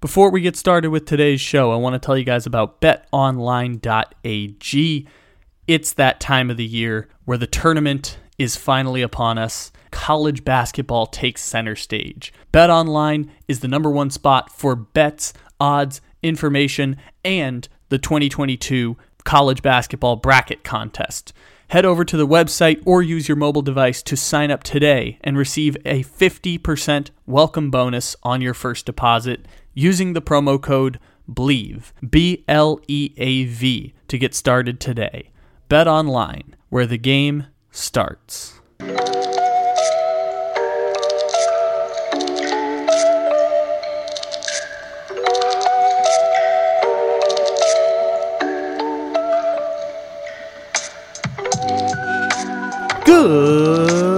Before we get started with today's show, I want to tell you guys about betonline.ag. It's that time of the year where the tournament is finally upon us. College basketball takes center stage. BetOnline is the number one spot for bets, odds, information, and the 2022 college basketball bracket contest. Head over to the website or use your mobile device to sign up today and receive a 50% welcome bonus on your first deposit using the promo code BLEAV, B L E A V, to get started today. Bet online, where the game starts. Good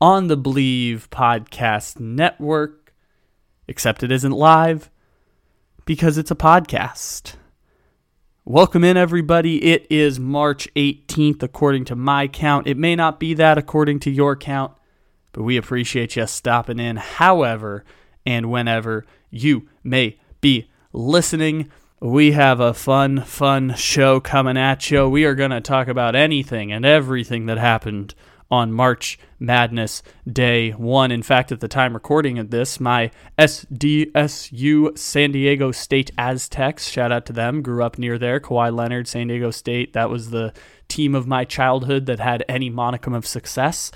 on the Bleav Podcast Network, except it isn't live because it's a podcast. Welcome in, everybody. It is March 18th, according to my count. It may not be that according to your count, but we appreciate you stopping in, however and whenever you may be listening. We have a fun, fun show coming at you. We are going to talk about anything and everything that happened on March Madness Day 1. In fact, at the time recording of this, my SDSU San Diego State Aztecs, shout out to them, grew up near there. Kawhi Leonard, San Diego State, that was the team of my childhood that had any monicum of success.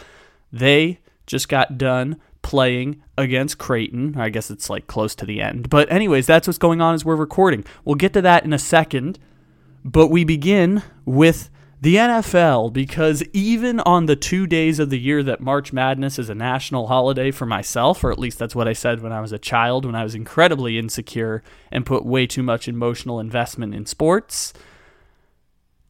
They just got done playing against Creighton. I guess it's like close to the end. But, anyways, that's what's going on as we're recording. We'll get to that in a second. But we begin with the NFL because even on the two days of the year that March Madness is a national holiday for myself, or at least that's what I said when I was a child, when I was incredibly insecure and put way too much emotional investment in sports.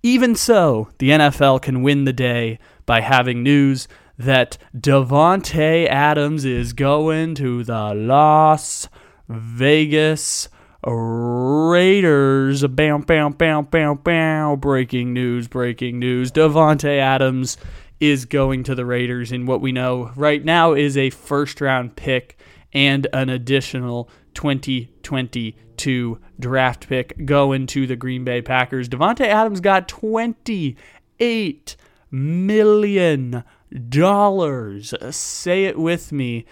Even so, the NFL can win the day by having news that Davante Adams is going to the Las Vegas Raiders. Bam, bam, bam, bam, bam. Breaking news, breaking news. Davante Adams is going to the Raiders in what we know right now is a first round pick and an additional 2022 draft pick going to the Green Bay Packers. Davante Adams got 28 million dollars. Say it with me.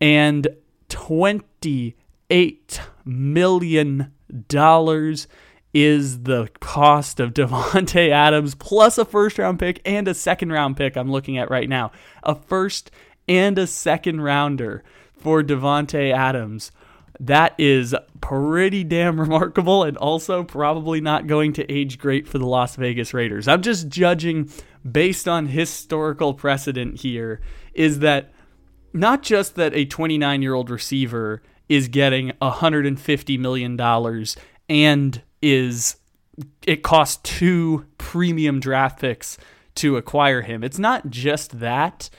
And 28 million dollars is the cost of Davante Adams plus a first round pick and a second round pick I'm looking at right now. A first and a second rounder for Davante Adams. That is pretty damn remarkable and also probably not going to age great for the Las Vegas Raiders. I'm just judging based on historical precedent here is that not just that a 29 year old receiver is getting 150 million dollars and is it costs two premium draft picks to acquire him. It's not just that.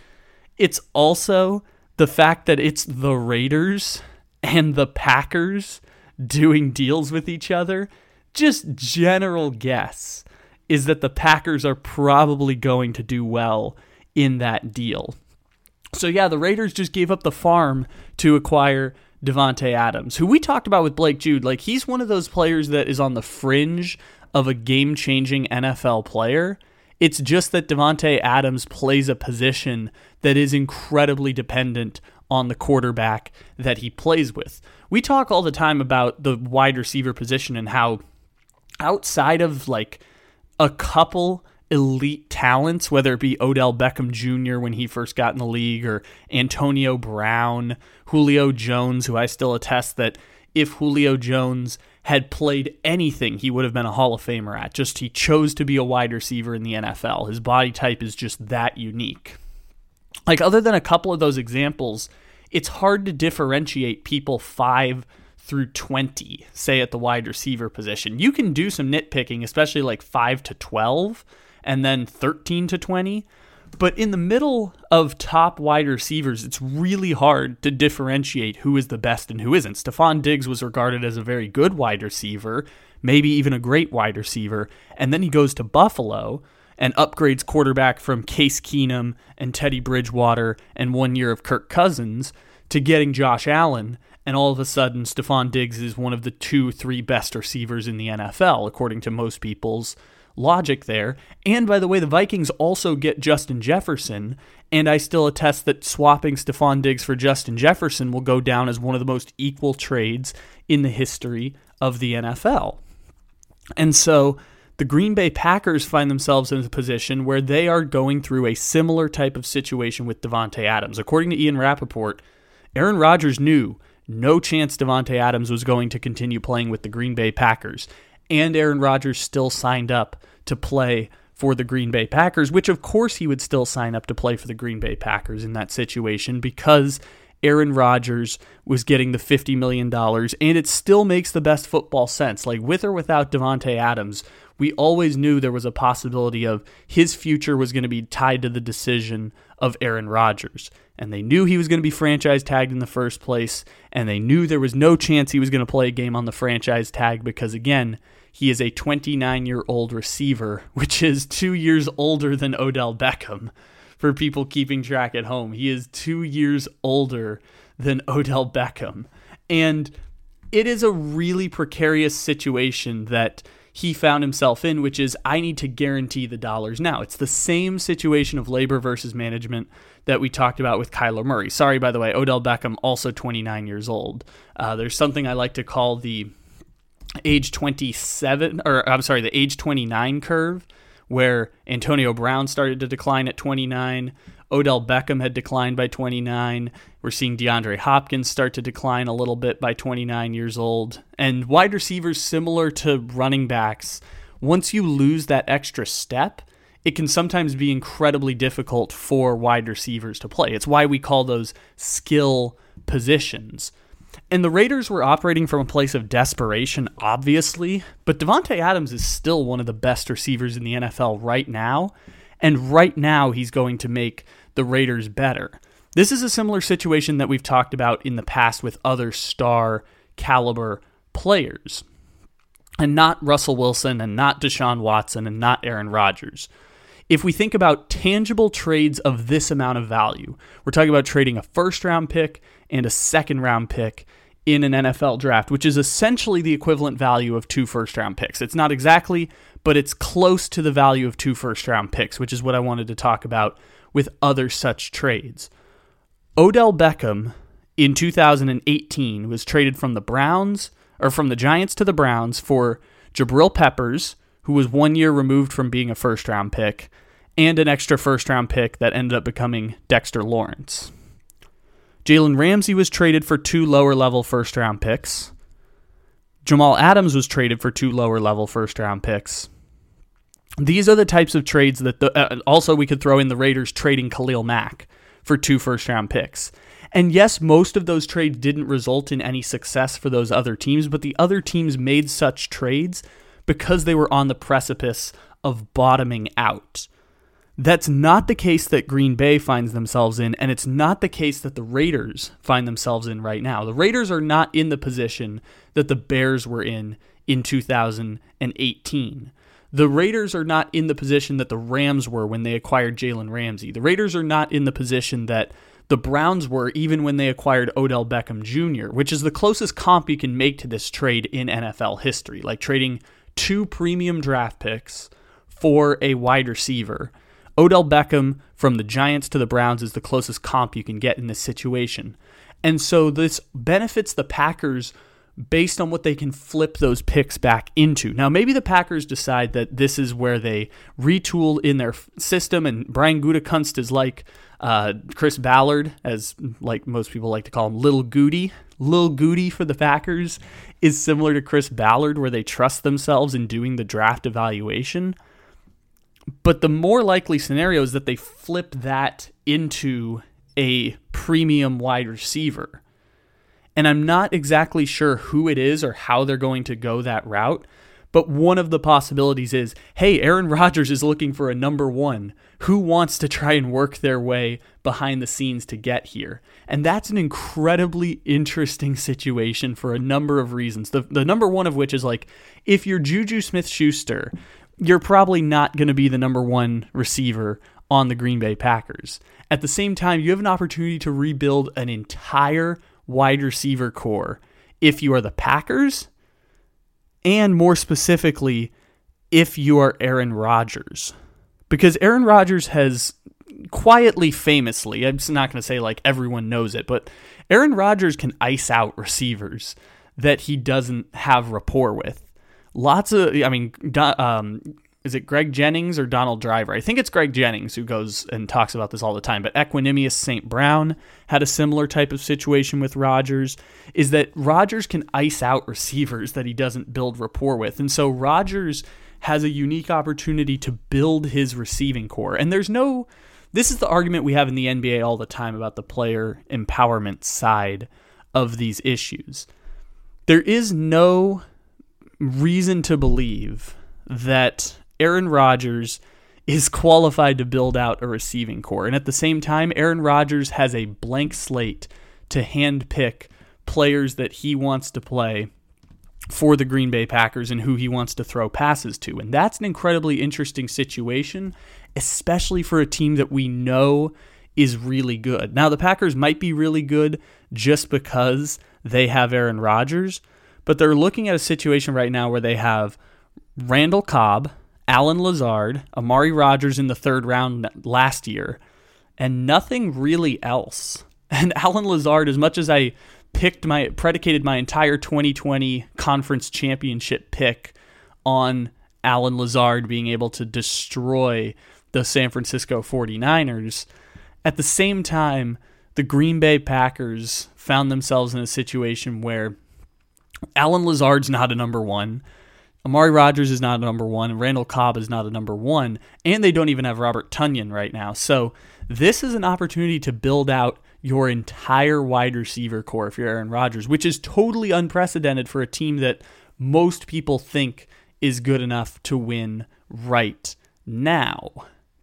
It's also the fact that it's the Raiders and the Packers doing deals with each other. Just general guess is that the Packers are probably going to do well in that deal. So yeah, the Raiders just gave up the farm to acquire Davante Adams, who we talked about with Blake Jude. Like he's one of those players that is on the fringe of a game-changing NFL player. It's just that Davante Adams plays a position that is incredibly dependent on the quarterback that he plays with. We talk all the time about the wide receiver position and how outside of like a couple elite talents, whether it be Odell Beckham Jr. when he first got in the league, or Antonio Brown, Julio Jones, who I still attest that if Julio Jones had played anything, he would have been a Hall of Famer at. Just he chose to be a wide receiver in the NFL. His body type is just that unique. Like, other than a couple of those examples, it's hard to differentiate people 5 through 20, say at the wide receiver position. You can do some nitpicking, especially like 5 to 12 and then 13 to 20. But in the middle of top wide receivers, it's really hard to differentiate who is the best and who isn't. Stefon Diggs was regarded as a very good wide receiver, maybe even a great wide receiver. And then he goes to Buffalo and upgrades quarterback from Case Keenum and Teddy Bridgewater and one year of Kirk Cousins to getting Josh Allen. And all of a sudden, Stefon Diggs is one of the two, three best receivers in the NFL, according to most people's logic there. And by the way, the Vikings also get Justin Jefferson, and I still attest that swapping Stefon Diggs for Justin Jefferson will go down as one of the most equal trades in the history of the NFL. And so the Green Bay Packers find themselves in a position where they are going through a similar type of situation with Davante Adams. According to Ian Rapoport, Aaron Rodgers knew no chance Davante Adams was going to continue playing with the Green Bay Packers, and Aaron Rodgers still signed up to play for the Green Bay Packers, which of course he would still sign up to play for the Green Bay Packers in that situation because Aaron Rodgers was getting the $50 million, and it still makes the best football sense. Like with or without Davante Adams, we always knew there was a possibility of his future was going to be tied to the decision of Aaron Rodgers. And they knew he was going to be franchise tagged in the first place, and they knew there was no chance he was going to play a game on the franchise tag because, again, he is a 29 year old receiver, which is two years older than Odell Beckham for people keeping track at home. He is two years older than Odell Beckham. And it is a really precarious situation that he found himself in, which is I need to guarantee the dollars now. It's the same situation of labor versus management that we talked about with Kyler Murray. Sorry, by the way, Odell Beckham, also 29 years old. Uh, there's something I like to call the age 27, or I'm sorry, the age 29 curve where Antonio Brown started to decline at 29. Odell Beckham had declined by 29. We're seeing DeAndre Hopkins start to decline a little bit by 29 years old. And wide receivers, similar to running backs, once you lose that extra step, it can sometimes be incredibly difficult for wide receivers to play. It's why we call those skill positions. And the Raiders were operating from a place of desperation, obviously, but Davante Adams is still one of the best receivers in the NFL right now, and right now he's going to make the Raiders better. This is a similar situation that we've talked about in the past with other star caliber players. And not Russell Wilson and not Deshaun Watson and not Aaron Rodgers. If we think about tangible trades of this amount of value, we're talking about trading a first round pick and a second round pick in an NFL draft, which is essentially the equivalent value of two first round picks. It's not exactly, but it's close to the value of two first round picks, which is what I wanted to talk about with other such trades. Odell Beckham in 2018 was traded from the Browns or from the Giants to the Browns for Jabril Peppers, who was one year removed from being a first round pick, and an extra first round pick that ended up becoming Dexter Lawrence. Jalen Ramsey was traded for two lower level first round picks. Jamal Adams was traded for two lower level first round picks. These are the types of trades that the, uh, also we could throw in the Raiders trading Khalil Mack for two first round picks. And yes, most of those trades didn't result in any success for those other teams, but the other teams made such trades because they were on the precipice of bottoming out. That's not the case that Green Bay finds themselves in, and it's not the case that the Raiders find themselves in right now. The Raiders are not in the position that the Bears were in in 2018. The Raiders are not in the position that the Rams were when they acquired Jalen Ramsey. The Raiders are not in the position that the Browns were even when they acquired Odell Beckham Jr., which is the closest comp you can make to this trade in NFL history, like trading two premium draft picks for a wide receiver Odell Beckham from the Giants to the Browns is the closest comp you can get in this situation. And so this benefits the Packers based on what they can flip those picks back into. Now, maybe the Packers decide that this is where they retool in their system, and Brian Gutekunst is like uh, Chris Ballard, as like most people like to call him, Little Goody. Little Goody for the Packers is similar to Chris Ballard, where they trust themselves in doing the draft evaluation. But the more likely scenario is that they flip that into a premium wide receiver. And I'm not exactly sure who it is or how they're going to go that route. But one of the possibilities is hey, Aaron Rodgers is looking for a number one. Who wants to try and work their way behind the scenes to get here? And that's an incredibly interesting situation for a number of reasons. The, the number one of which is like, if you're Juju Smith Schuster, you're probably not going to be the number one receiver on the Green Bay Packers. At the same time, you have an opportunity to rebuild an entire wide receiver core if you are the Packers and more specifically, if you are Aaron Rodgers. Because Aaron Rodgers has quietly, famously, I'm not going to say like everyone knows it, but Aaron Rodgers can ice out receivers that he doesn't have rapport with. Lots of, I mean, um, is it Greg Jennings or Donald Driver? I think it's Greg Jennings who goes and talks about this all the time. But Equanimeous St. Brown had a similar type of situation with Rodgers. Is that Rodgers can ice out receivers that he doesn't build rapport with, and so Rodgers has a unique opportunity to build his receiving core. And there's no, this is the argument we have in the NBA all the time about the player empowerment side of these issues. There is no reason to believe that Aaron Rodgers is qualified to build out a receiving core. And at the same time, Aaron Rodgers has a blank slate to handpick players that he wants to play for the Green Bay Packers and who he wants to throw passes to. And that's an incredibly interesting situation, especially for a team that we know is really good. Now, the Packers might be really good just because they have Aaron Rodgers, but they're looking at a situation right now where they have Randall Cobb, Allen Lazard, Amari Rodgers in the third round last year, and nothing really else. And Allen Lazard, as much as I picked my predicated my entire 2020 conference championship pick on Allen Lazard being able to destroy the San Francisco 49ers, at the same time, the Green Bay Packers found themselves in a situation where Allen Lazard's not a number one. Amari Rodgers is not a number one, and Randall Cobb is not a number one, and they don't even have Robert Tonyan right now. So this is an opportunity to build out your entire wide receiver core if you're Aaron Rodgers, which is totally unprecedented for a team that most people think is good enough to win right now.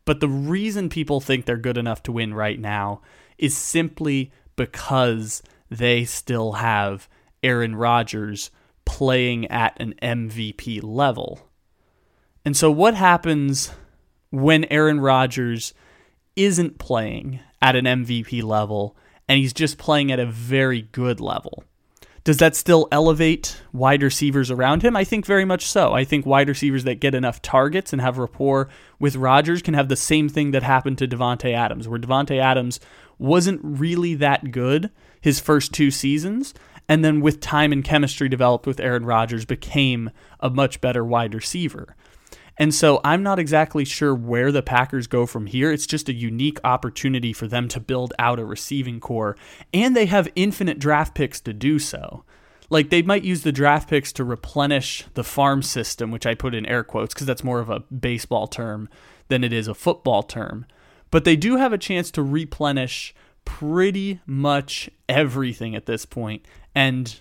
But the reason people think they're good enough to win right now is simply because they still have Aaron Rodgers playing at an MVP level. And so, what happens when Aaron Rodgers isn't playing at an MVP level and he's just playing at a very good level? Does that still elevate wide receivers around him? I think very much so. I think wide receivers that get enough targets and have rapport with Rodgers can have the same thing that happened to Davante Adams, where Davante Adams wasn't really that good his first two seasons, and then with time and chemistry developed with Aaron Rodgers, became a much better wide receiver. And so I'm not exactly sure where the Packers go from here. It's just a unique opportunity for them to build out a receiving core, and they have infinite draft picks to do so. Like they might use the draft picks to replenish the farm system, which I put in air quotes because that's more of a baseball term than it is a football term. But they do have a chance to replenish pretty much everything at this point and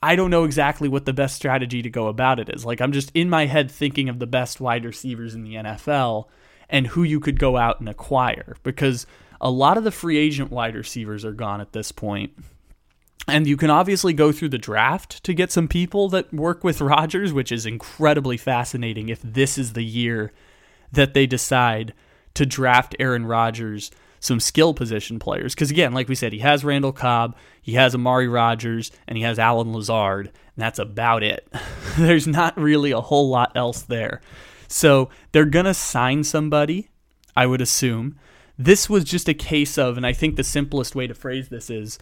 I don't know exactly what the best strategy to go about it is. Like I'm just in my head thinking of the best wide receivers in the NFL and who you could go out and acquire because a lot of the free agent wide receivers are gone at this point. And you can obviously go through the draft to get some people that work with Rodgers, which is incredibly fascinating if this is the year that they decide to draft Aaron Rodgers some skill position players. Because again, like we said, he has Randall Cobb, he has Amari Rodgers, and he has Allen Lazard, and that's about it. There's not really a whole lot else there. So they're gonna sign somebody, I would assume. This was just a case of, and I think the simplest way to phrase this is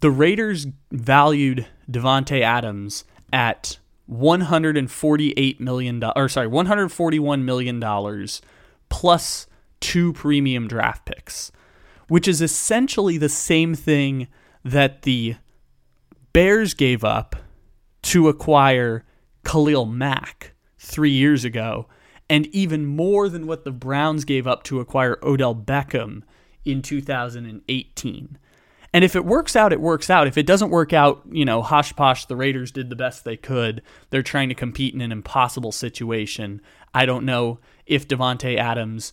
the Raiders valued Davante Adams at 148 million dollars or sorry, 141 million dollars plus two premium draft picks, which is essentially the same thing that the Bears gave up to acquire Khalil Mack three years ago, and even more than what the Browns gave up to acquire Odell Beckham in 2018. And if it works out, it works out. If it doesn't work out, you know, hush posh, the Raiders did the best they could. They're trying to compete in an impossible situation. I don't know if Davante Adams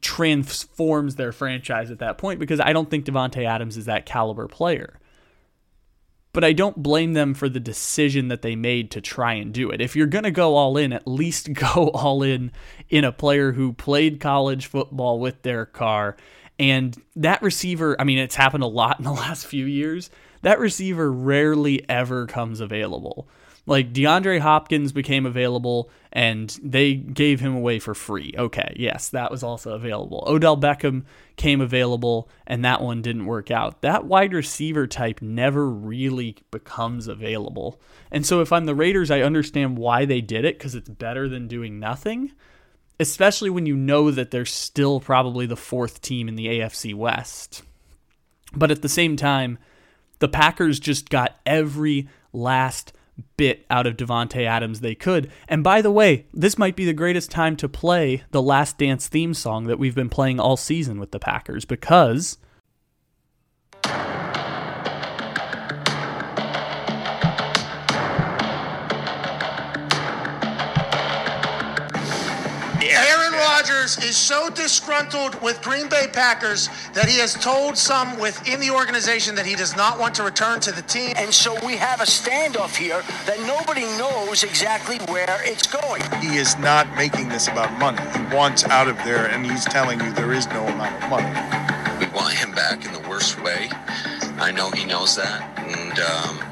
transforms their franchise at that point because I don't think Davante Adams is that caliber player. But I don't blame them for the decision that they made to try and do it. If you're going to go all in, at least go all in in a player who played college football with their Carr. and that receiver, I mean, it's happened a lot in the last few years. That receiver rarely ever comes available. Like DeAndre Hopkins became available and they gave him away for free. Okay, yes, that was also available. Odell Beckham came available and that one didn't work out. That wide receiver type never really becomes available. And so if I'm the Raiders, I understand why they did it because it's better than doing nothing especially when you know that they're still probably the fourth team in the AFC West. But at the same time, the Packers just got every last bit out of Davante Adams they could. And by the way, this might be the greatest time to play the Last Dance theme song that we've been playing all season with the Packers because Rodgers is so disgruntled with Green Bay Packers that he has told some within the organization that he does not want to return to the team. And so we have a standoff here that nobody knows exactly where it's going. He is not making this about money. He wants out of there, and he's telling you there is no amount of money. We want him back in the worst way. I know he knows that, and um,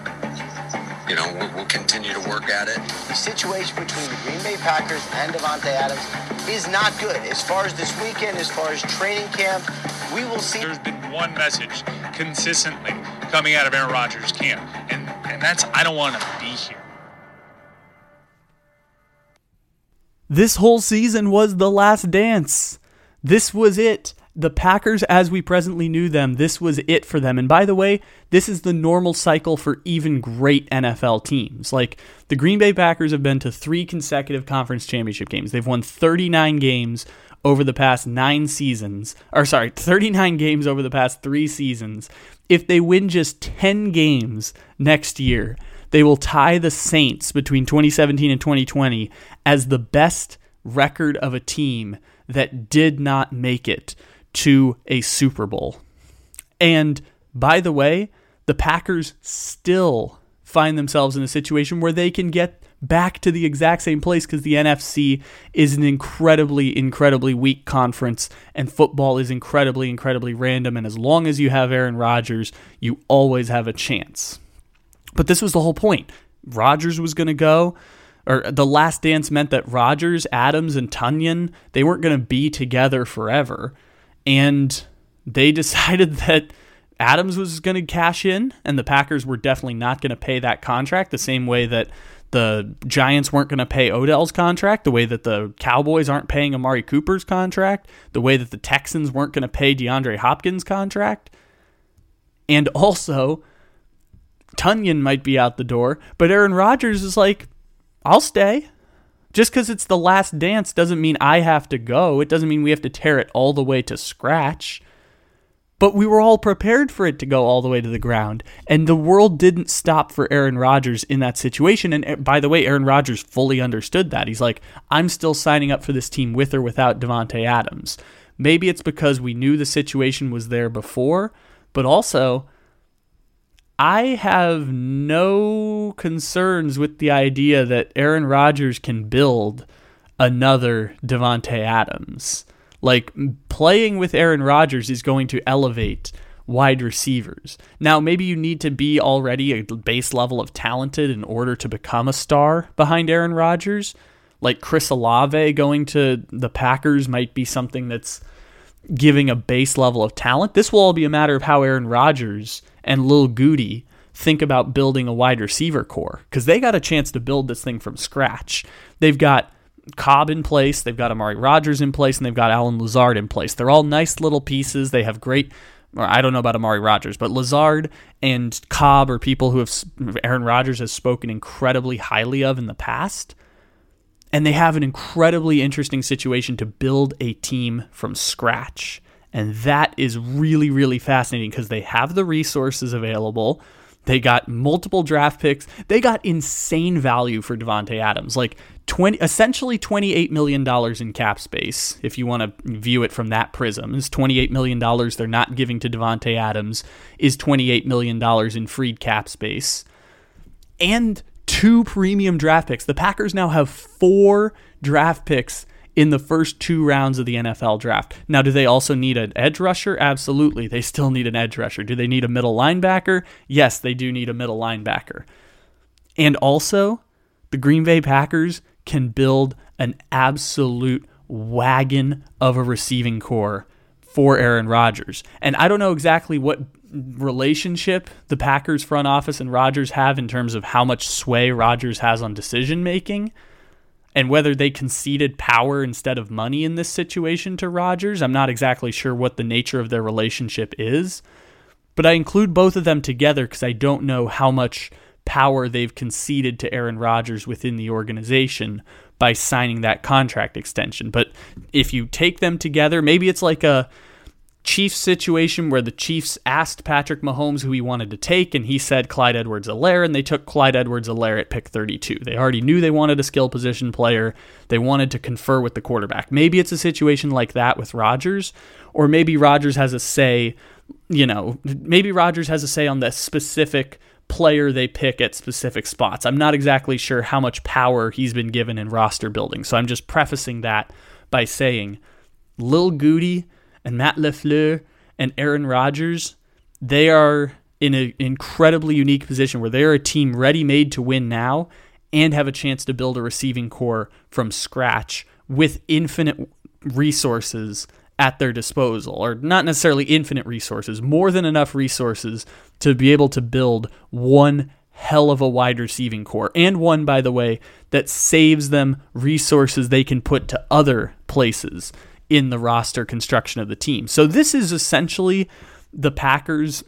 you know, we'll, we'll, continue to work at it. The situation between the Green Bay Packers and Davante Adams is not good. As far as this weekend, as far as training camp, we will see. There's been one message consistently coming out of Aaron Rodgers' camp, and, and that's I don't want to be here. This whole season was the last dance. This was it the Packers, as we presently knew them, this was it for them. And by the way, this is the normal cycle for even great NFL teams. Like the Green Bay Packers have been to three consecutive conference championship games. They've won 39 games over the past nine seasons, or sorry, 39 games over the past three seasons. If they win just 10 games next year, they will tie the Saints between 2017 and 2020 as the best record of a team that did not make it to a Super Bowl. And by the way, the Packers still find themselves in a situation where they can get back to the exact same place because the NFC is an incredibly, incredibly weak conference and football is incredibly, incredibly random. And as long as you have Aaron Rodgers, you always have a chance. But this was the whole point. Rodgers was going to go, or the last dance meant that Rodgers, Adams, and Tonyan, they weren't going to be together forever and they decided that Adams was going to cash in, and the Packers were definitely not going to pay that contract the same way that the Giants weren't going to pay Odell's contract, the way that the Cowboys aren't paying Amari Cooper's contract, the way that the Texans weren't going to pay DeAndre Hopkins' contract. And also, Tonyan might be out the door, but Aaron Rodgers is like, I'll stay. Just because it's the last dance doesn't mean I have to go. It doesn't mean we have to tear it all the way to scratch. But we were all prepared for it to go all the way to the ground. And the world didn't stop for Aaron Rodgers in that situation. And eh, by the way, Aaron Rodgers fully understood that. He's like, I'm still signing up for this team with or without Davante Adams. Maybe it's because we knew the situation was there before, but also I have no concerns with the idea that Aaron Rodgers can build another Davante Adams. Like playing with Aaron Rodgers is going to elevate wide receivers. Now, maybe you need to be already a base level of talented in order to become a star behind Aaron Rodgers. Like Chris Olave going to the Packers might be something that's giving a base level of talent. This will all be a matter of how Aaron Rodgers and Lil Goody think about building a wide receiver core because they got a chance to build this thing from scratch. They've got Cobb in place, they've got Amari Rodgers in place, and they've got Allen Lazard in place. They're all nice little pieces. They have great. I don't know about Amari Rodgers, but Lazard and Cobb are people who have Aaron Rodgers has spoken incredibly highly of in the past. And they have an incredibly interesting situation to build a team from scratch And that is really, really fascinating because they have the resources available. They got multiple draft picks. They got insane value for Davante Adams, like 20 essentially 28 million dollars in cap space if you want to view it from that prism. Is 28 million dollars they're not giving to Davante Adams is 28 million dollars in freed cap space. And two premium draft picks. The Packers now have four draft picks in the first two rounds of the NFL draft. Now, do they also need an edge rusher? Absolutely. They still need an edge rusher. Do they need a middle linebacker? Yes, they do need a middle linebacker. And also, the Green Bay Packers can build an absolute wagon of a receiving core for Aaron Rodgers. And I don't know exactly what relationship the Packers front office and Rodgers have in terms of how much sway Rodgers has on decision making and whether they conceded power instead of money in this situation to Rodgers. I'm not exactly sure what the nature of their relationship is, but I include both of them together because I don't know how much power they've conceded to Aaron Rodgers within the organization by signing that contract extension. But if you take them together, maybe it's like a Chiefs situation where the Chiefs asked Patrick Mahomes who he wanted to take, and he said Clyde Edwards Helaire, and they took Clyde Edwards Helaire at pick 32. They already knew they wanted a skill position player. They wanted to confer with the quarterback. Maybe it's a situation like that with Rodgers, or maybe Rodgers has a say, you know, maybe Rodgers has a say on the specific player they pick at specific spots. I'm not exactly sure how much power he's been given in roster building. So I'm just prefacing that by saying Lil Goody and Matt LaFleur and Aaron Rodgers, they are in an incredibly unique position where they're a team ready made to win now and have a chance to build a receiving core from scratch with infinite resources at their disposal, or not necessarily infinite resources, more than enough resources to be able to build one hell of a wide receiving core, and one, by the way, that saves them resources they can put to other places in the roster construction of the team. So this is essentially the Packers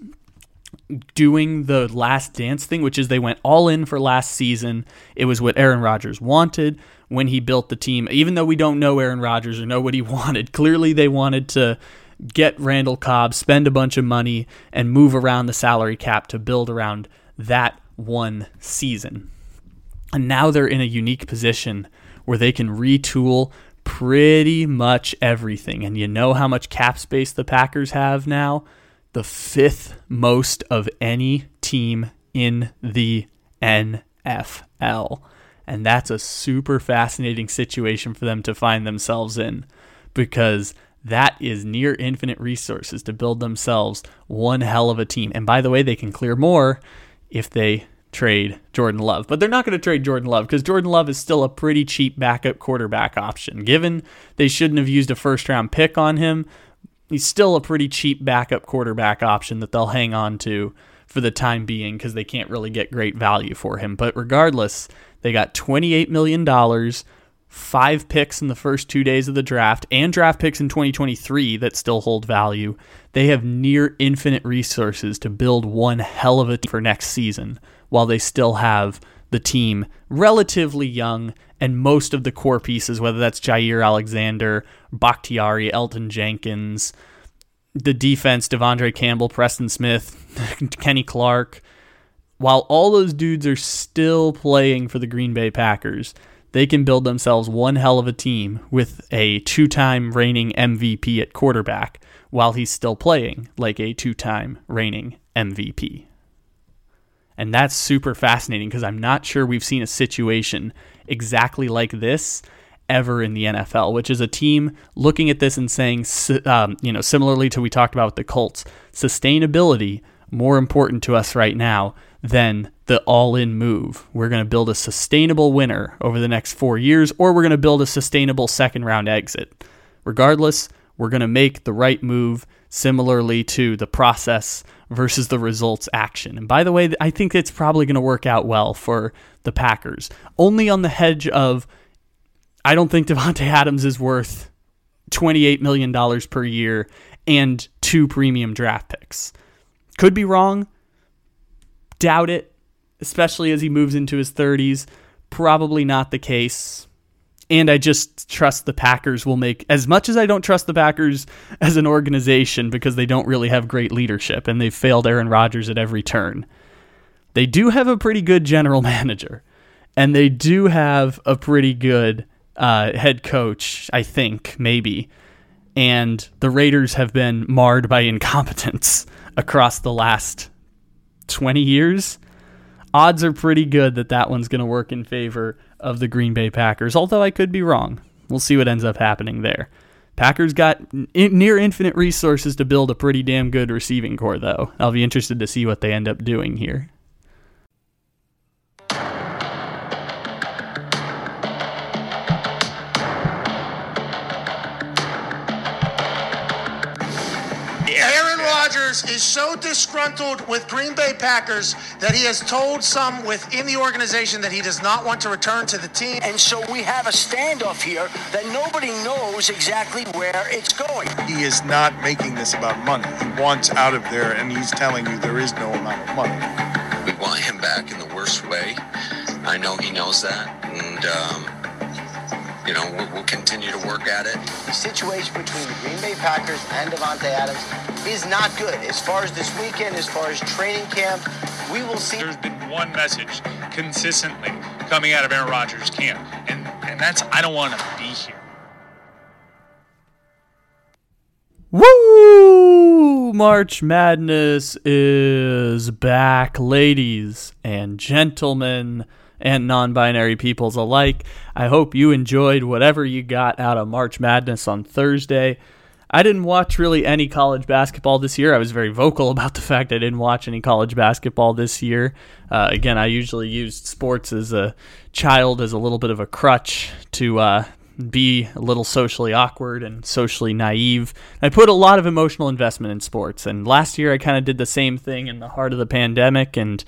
doing the last dance thing, which is they went all in for last season. It was what Aaron Rodgers wanted when he built the team. Even though we don't know Aaron Rodgers or know what he wanted, clearly they wanted to get Randall Cobb, spend a bunch of money, and move around the salary cap to build around that one season. And now they're in a unique position where they can retool pretty much everything. And you know how much cap space the Packers have now? The fifth most of any team in the NFL. And that's a super fascinating situation for them to find themselves in because that is near infinite resources to build themselves one hell of a team. And by the way, they can clear more if they trade Jordan Love. But they're not going to trade Jordan Love because Jordan Love is still a pretty cheap backup quarterback option. Given they shouldn't have used a first round pick on him, he's still a pretty cheap backup quarterback option that they'll hang on to for the time being because they can't really get great value for him. But regardless, they got $28 million five picks in the first two days of the draft and draft picks in 2023 that still hold value. They have near infinite resources to build one hell of a team for next season while they still have the team relatively young and most of the core pieces, whether that's Jaire Alexander, Bakhtiari, Elgton Jenkins, the defense, De'Vondre Campbell, Preston Smith, Kenny Clark. While all those dudes are still playing for the Green Bay Packers, they can build themselves one hell of a team with a two time reigning MVP at quarterback while he's still playing like a two time reigning MVP. And that's super fascinating because I'm not sure we've seen a situation exactly like this ever in the NFL, which is a team looking at this and saying, um, you know, similarly to we talked about with the Colts, sustainability more important to us right now than the all in move. We're going to build a sustainable winner over the next four years, or we're going to build a sustainable second round exit. Regardless, we're going to make the right move similarly to the process versus the results action. And by the way, I think it's probably going to work out well for the Packers. Only on the hedge of I don't think Davante Adams is worth $28 million per year and two premium draft picks. Could be wrong. Doubt it, especially as he moves into his 30s. Probably not the case. And I just trust the Packers will make as much as I don't trust the Packers as an organization because they don't really have great leadership and they've failed Aaron Rodgers at every turn. They do have a pretty good general manager, and they do have a pretty good uh, head coach, I think, maybe. And the Raiders have been marred by incompetence across the last 20 years. Odds are pretty good that that one's going to work in favor of the Green Bay Packers, although I could be wrong. We'll see what ends up happening there. Packers got near infinite resources to build a pretty damn good receiving core, though. I'll be interested to see what they end up doing here. Rodgers is so disgruntled with Green Bay Packers that he has told some within the organization that he does not want to return to the team. And so we have a standoff here that nobody knows exactly where it's going. He is not making this about money. He wants out of there, and he's telling you there is no amount of money. We want him back in the worst way. I know he knows that, and um, you know we'll, we'll continue to work at it. The situation between the Green Bay Packers and Davante Adams is not good. As far as this weekend, as far as training camp, we will see. There's been one message consistently coming out of Aaron Rodgers' camp, and and that's I don't want to be here. Woo! March Madness is back, ladies and gentlemen and non binary peoples alike. I hope you enjoyed whatever you got out of March Madness on Thursday. I didn't watch really any college basketball this year. I was very vocal about the fact I didn't watch any college basketball this year. Uh, again, I usually used sports as a child as a little bit of a crutch to uh, be a little socially awkward and socially naive. I put a lot of emotional investment in sports, and last year I kind of did the same thing in the heart of the pandemic. And,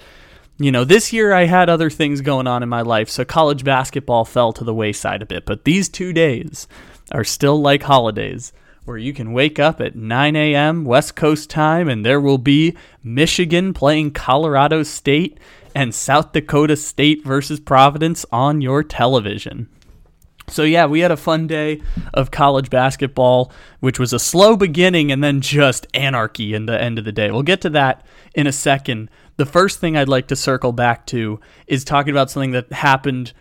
you know, this year I had other things going on in my life, so college basketball fell to the wayside a bit. But these two days are still like holidays. Where you can wake up at 9 a.m. West Coast time and there will be Michigan playing Colorado State and South Dakota State versus Providence on your television. So yeah, we had a fun day of college basketball, which was a slow beginning and then just anarchy in the end of the day. We'll get to that in a second. The first thing I'd like to circle back to is talking about something that happened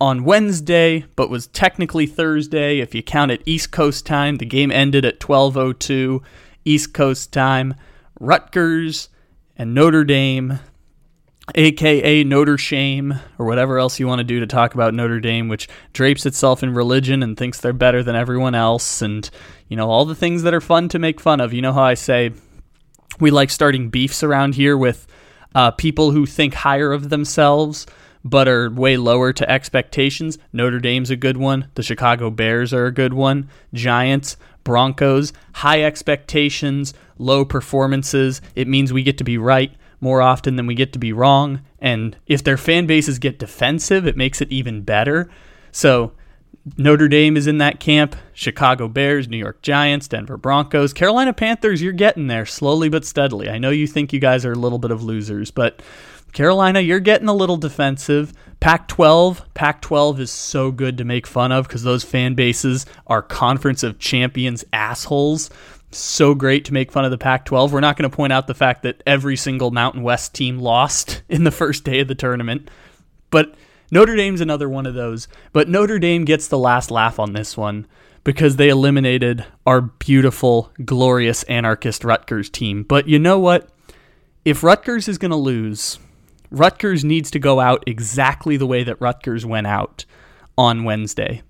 on Wednesday, but was technically Thursday if you count it East Coast time. The game ended at 12:02 East Coast time. Rutgers and Notre Dame aka Notre Shame, or whatever else you want to do to talk about Notre Dame, which drapes itself in religion and thinks they're better than everyone else, and you know all the things that are fun to make fun of. You know how I say we like starting beefs around here with uh, people who think higher of themselves but are way lower to expectations. Notre Dame's a good one. The Chicago Bears are a good one. Giants, Broncos, high expectations, low performances. It means we get to be right more often than we get to be wrong. And if their fan bases get defensive, it makes it even better. So Notre Dame is in that camp. Chicago Bears, New York Giants, Denver Broncos, Carolina Panthers, you're getting there slowly but steadily. I know you think you guys are a little bit of losers, but Carolina, you're getting a little defensive. Pac 12, Pac 12 is so good to make fun of because those fan bases are Conference of Champions assholes so great to make fun of the Pac 12. We're not going to point out the fact that every single Mountain West team lost in the first day of the tournament. But Notre Dame's another one of those. But Notre Dame gets the last laugh on this one because they eliminated our beautiful, glorious anarchist Rutgers team. But you know what? If Rutgers is going to lose, Rutgers needs to go out exactly the way that Rutgers went out on Wednesday.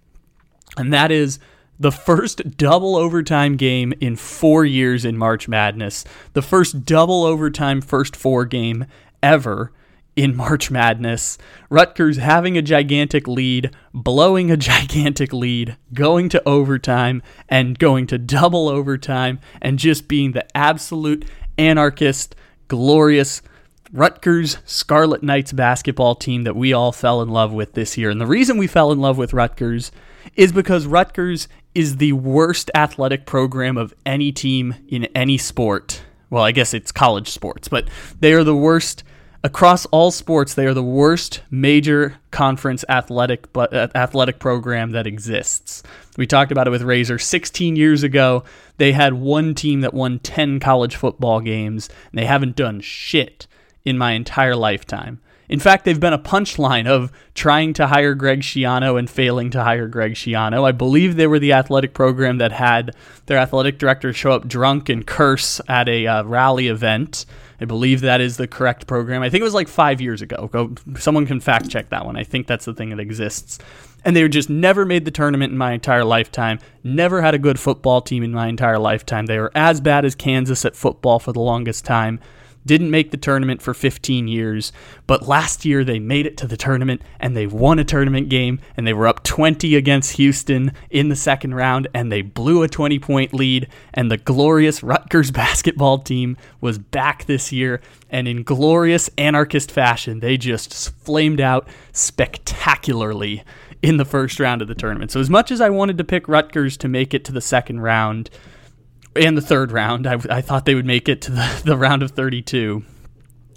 And that is the first double overtime game in four years in March Madness, the first double overtime first four game ever in March Madness. Rutgers having a gigantic lead, blowing a gigantic lead, going to overtime, and going to double overtime, and just being the absolute anarchist, glorious Rutgers Scarlet Knights basketball team that we all fell in love with this year. And the reason we fell in love with Rutgers is because Rutgers is the worst athletic program of any team in any sport. Well, I guess it's college sports, but they are the worst across all sports, they are the worst major conference athletic but uh, athletic program that exists. We talked about it with Razor 16 years ago. They had one team that won 10 college football games, and they haven't done shit in my entire lifetime. In fact, they've been a punchline of trying to hire Greg Schiano and failing to hire Greg Schiano. I believe they were the athletic program that had their athletic director show up drunk and curse at a uh, rally event. I believe that is the correct program. I think it was like five years ago. Go, someone can fact check that one. I think that's the thing that exists. And they just never made the tournament in my entire lifetime. Never had a good football team in my entire lifetime. They were as bad as Kansas at football for the longest time didn't make the tournament for 15 years, but last year they made it to the tournament and they won a tournament game and they were up 20 against Houston in the second round and they blew a 20 point lead and the glorious Rutgers basketball team was back this year and in glorious anarchist fashion they just flamed out spectacularly in the first round of the tournament. So as much as I wanted to pick Rutgers to make it to the second round, and the third round. I, I thought they would make it to the, the round of 32.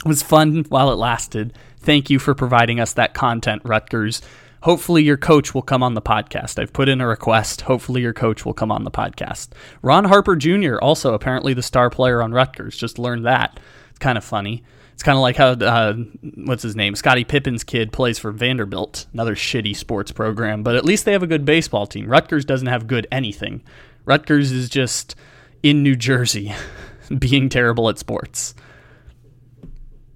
It was fun while it lasted. Thank you for providing us that content, Rutgers. Hopefully, your coach will come on the podcast. I've put in a request. Hopefully, your coach will come on the podcast. Ron Harper Jr., also apparently the star player on Rutgers, just learned that. It's kind of funny. It's kind of like how, uh, what's his name? Scottie Pippen's kid plays for Vanderbilt, another shitty sports program, but at least they have a good baseball team. Rutgers doesn't have good anything. Rutgers is just in New Jersey being terrible at sports.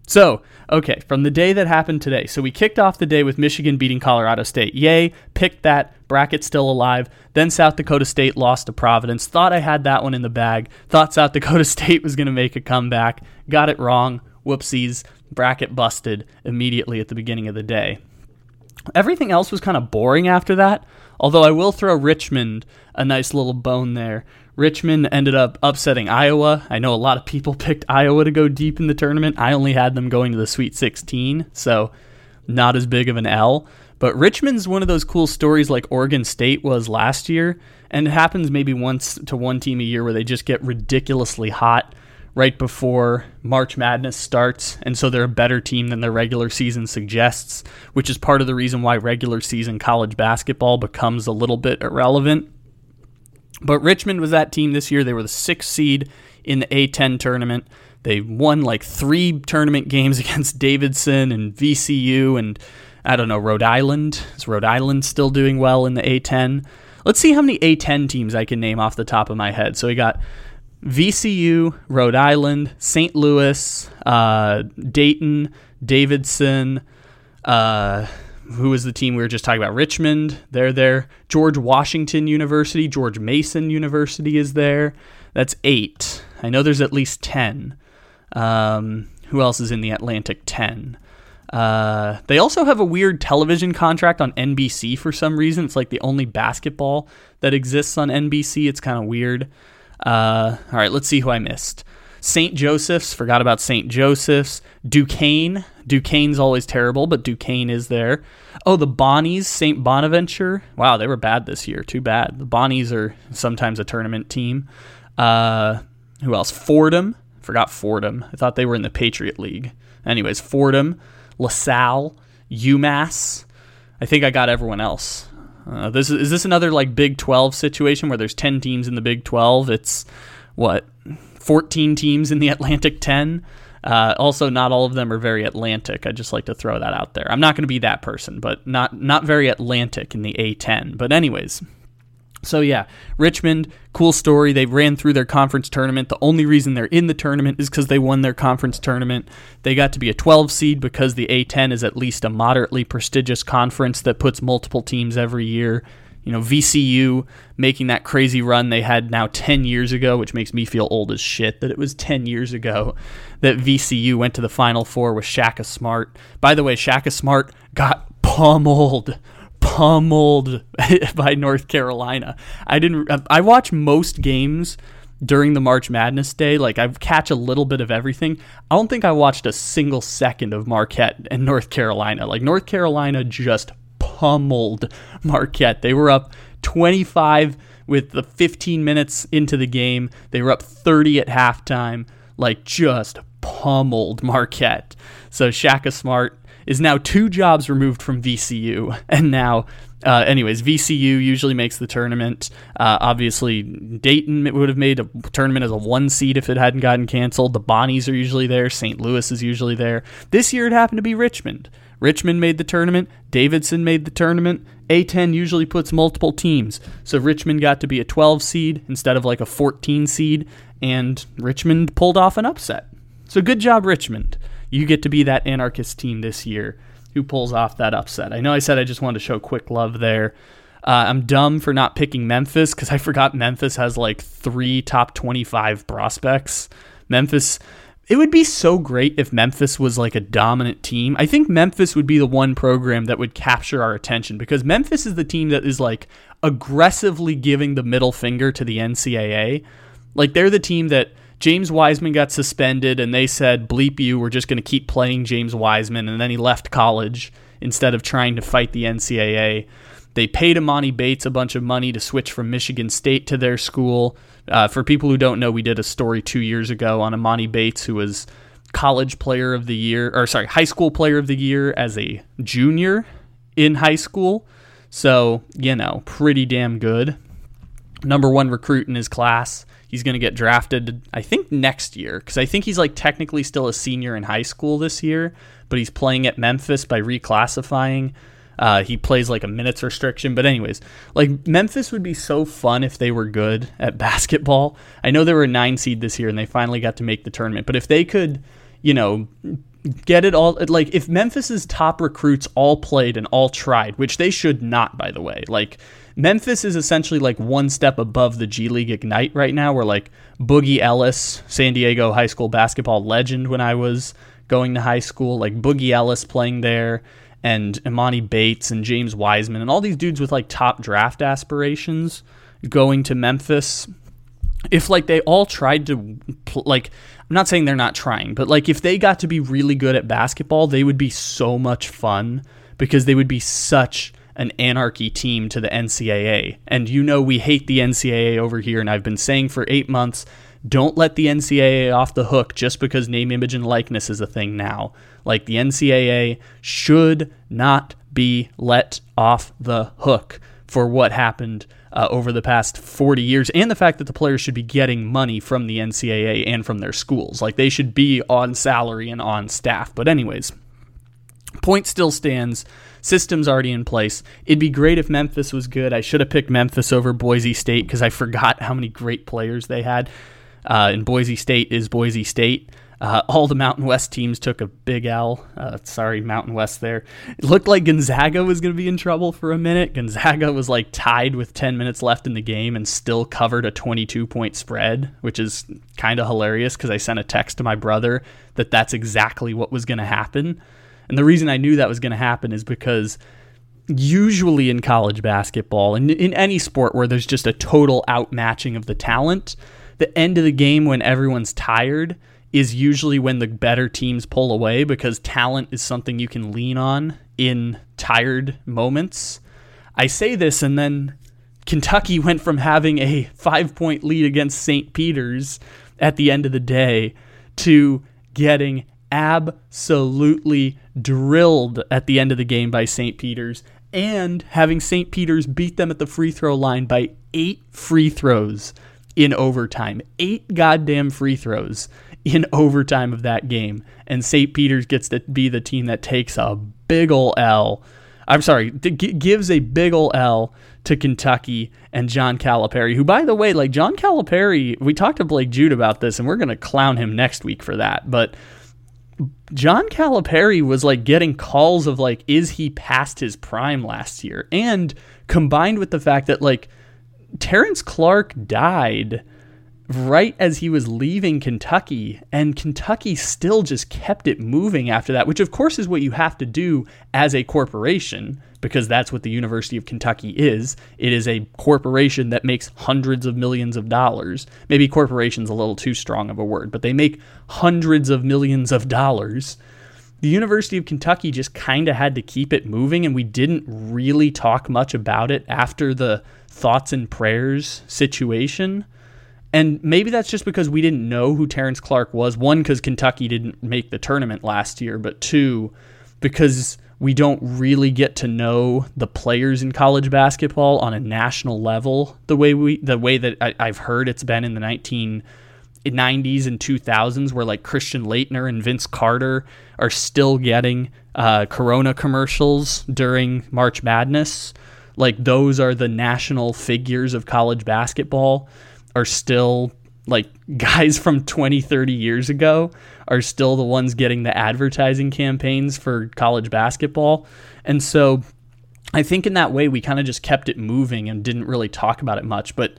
So, okay, from the day that happened today. So we kicked off the day with Michigan beating Colorado State. Yay, picked that. Bracket still alive. Then South Dakota State lost to Providence. Thought I had that one in the bag. Thought South Dakota State was going to make a comeback. Got it wrong. Whoopsies. Bracket busted immediately at the beginning of the day. Everything else was kind of boring after that. Although I will throw Richmond a nice little bone there. Richmond ended up upsetting Iowa. I know a lot of people picked Iowa to go deep in the tournament. I only had them going to the Sweet 16, so not as big of an L. But Richmond's one of those cool stories like Oregon State was last year, and it happens maybe once to one team a year where they just get ridiculously hot right before March Madness starts, and so they're a better team than their regular season suggests, which is part of the reason why regular season college basketball becomes a little bit irrelevant but Richmond was that team this year. They were the sixth seed in the A10 tournament. They won like three tournament games against Davidson and VCU and I don't know, Rhode Island. Is Rhode Island still doing well in the A10? Let's see how many A10 teams I can name off the top of my head. So we got VCU, Rhode Island, St. Louis, uh, Dayton, Davidson, uh, who is the team we were just talking about? Richmond, they're there. George Washington University, George Mason University is there. That's eight. I know there's at least 10. Um, who else is in the Atlantic 10? Uh, they also have a weird television contract on NBC for some reason. It's like the only basketball that exists on NBC. It's kind of weird. Uh, all right, let's see who I missed. St. Joseph's, forgot about St. Joseph's. Duquesne, Duquesne's always terrible, but Duquesne is there. Oh, the Bonnies, St. Bonaventure. Wow, they were bad this year. Too bad. The Bonnies are sometimes a tournament team. Uh, who else? Fordham. Forgot Fordham. I thought they were in the Patriot League. Anyways, Fordham, LaSalle, UMass. I think I got everyone else. Uh, this is this another like Big 12 situation where there's 10 teams in the Big 12? It's what 14 teams in the Atlantic 10. Uh, also, not all of them are very Atlantic. I just like to throw that out there. I'm not going to be that person, but not not very Atlantic in the A10. But anyways, so yeah, Richmond, cool story. They ran through their conference tournament. The only reason they're in the tournament is because they won their conference tournament. They got to be a 12 seed because the A10 is at least a moderately prestigious conference that puts multiple teams every year you know, VCU making that crazy run they had now 10 years ago, which makes me feel old as shit that it was 10 years ago that VCU went to the Final Four with Shaka Smart. By the way, Shaka Smart got pummeled, pummeled by North Carolina. I didn't, I watch most games during the March Madness day. Like I catch a little bit of everything. I don't think I watched a single second of Marquette and North Carolina. Like North Carolina just pummeled Marquette. They were up 25 with the 15 minutes into the game. They were up 30 at halftime. Like just pummeled Marquette. So Shaka Smart is now two jobs removed from VCU, and now uh, anyways, VCU usually makes the tournament. Uh, obviously, Dayton would have made a tournament as a one seed if it hadn't gotten canceled. The Bonnies are usually there. St. Louis is usually there. This year it happened to be Richmond. Richmond made the tournament. Davidson made the tournament. A10 usually puts multiple teams. So Richmond got to be a 12 seed instead of like a 14 seed, and Richmond pulled off an upset. So good job, Richmond. You get to be that anarchist team this year who pulls off that upset. I know I said I just wanted to show quick love there. Uh, I'm dumb for not picking Memphis because I forgot Memphis has like three top 25 prospects. Memphis, it would be so great if Memphis was like a dominant team. I think Memphis would be the one program that would capture our attention because Memphis is the team that is like aggressively giving the middle finger to the NCAA. Like they're the team that James Wiseman got suspended, and they said, bleep you, we're just going to keep playing James Wiseman. And then he left college instead of trying to fight the NCAA. They paid Emoni Bates a bunch of money to switch from Michigan State to their school. Uh, for people who don't know, we did a story two years ago on Emoni Bates, who was college player of the year, or sorry, high school player of the year as a junior in high school. So, you know, pretty damn good. Number one recruit in his class. He's going to get drafted, I think, next year because I think he's like technically still a senior in high school this year, but he's playing at Memphis by reclassifying. Uh, he plays like a minutes restriction. But, anyways, like Memphis would be so fun if they were good at basketball. I know they were a nine seed this year and they finally got to make the tournament, but if they could, you know, get it all like if Memphis's top recruits all played and all tried, which they should not by the way. Like Memphis is essentially like one step above the G League Ignite right now, where like Boogie Ellis, San Diego high school basketball legend when I was going to high school, like Boogie Ellis playing there, and Emoni Bates and James Wiseman, and all these dudes with like top draft aspirations going to Memphis. If like they all tried to like I'm not saying they're not trying, but like if they got to be really good at basketball, they would be so much fun because they would be such an anarchy team to the NCAA. And you know we hate the NCAA over here, and I've been saying for eight months don't let the NCAA off the hook just because name, image, and likeness is a thing now. Like the NCAA should not be let off the hook for what happened uh, over the past 40 years and the fact that the players should be getting money from the NCAA and from their schools. Like they should be on salary and on staff. But, anyways, point still stands system's already in place. It'd be great if Memphis was good. I should have picked Memphis over Boise State because I forgot how many great players they had. Uh, and Boise State is Boise State. Uh, all the Mountain West teams took a big L. Uh, sorry, Mountain West there. It looked like Gonzaga was going to be in trouble for a minute. Gonzaga was like tied with 10 minutes left in the game and still covered a 22 point spread, which is kind of hilarious because I sent a text to my brother that that's exactly what was going to happen. And the reason I knew that was going to happen is because usually in college basketball and in any sport where there's just a total outmatching of the talent, the end of the game when everyone's tired is usually when the better teams pull away because talent is something you can lean on in tired moments. I say this and then Kentucky went from having a 5-point lead against St. Peter's at the end of the day to getting absolutely drilled at the end of the game by St. Peter's and having St. Peter's beat them at the free throw line by eight free throws in overtime. Eight goddamn free throws in overtime of that game. And St. Peter's gets to be the team that takes a big ol' L. I'm sorry, gives a big ol' L to Kentucky and John Calipari, who, by the way, like John Calipari, we talked to Blake Jude about this, and we're going to clown him next week for that. But John Calipari was like getting calls of like, is he past his prime last year? And combined with the fact that like Terrence Clarke died right as he was leaving Kentucky, and Kentucky still just kept it moving after that, which of course is what you have to do as a corporation because that's what the University of Kentucky is. It is a corporation that makes hundreds of millions of dollars. Maybe corporation's a little too strong of a word, but they make hundreds of millions of dollars. The University of Kentucky just kind of had to keep it moving, and we didn't really talk much about it after the thoughts and prayers situation. And maybe that's just because we didn't know who Terrence Clarke was. One, because Kentucky didn't make the tournament last year, but two, because we don't really get to know the players in college basketball on a national level the way we the way that I, I've heard it's been in the 1990s and 2000s where like Christian Laettner and Vince Carter are still getting uh, Corona commercials during March Madness. Like those are the national figures of college basketball are still like guys from 20, 30 years ago are still the ones getting the advertising campaigns for college basketball. And so I think in that way we kind of just kept it moving and didn't really talk about it much. But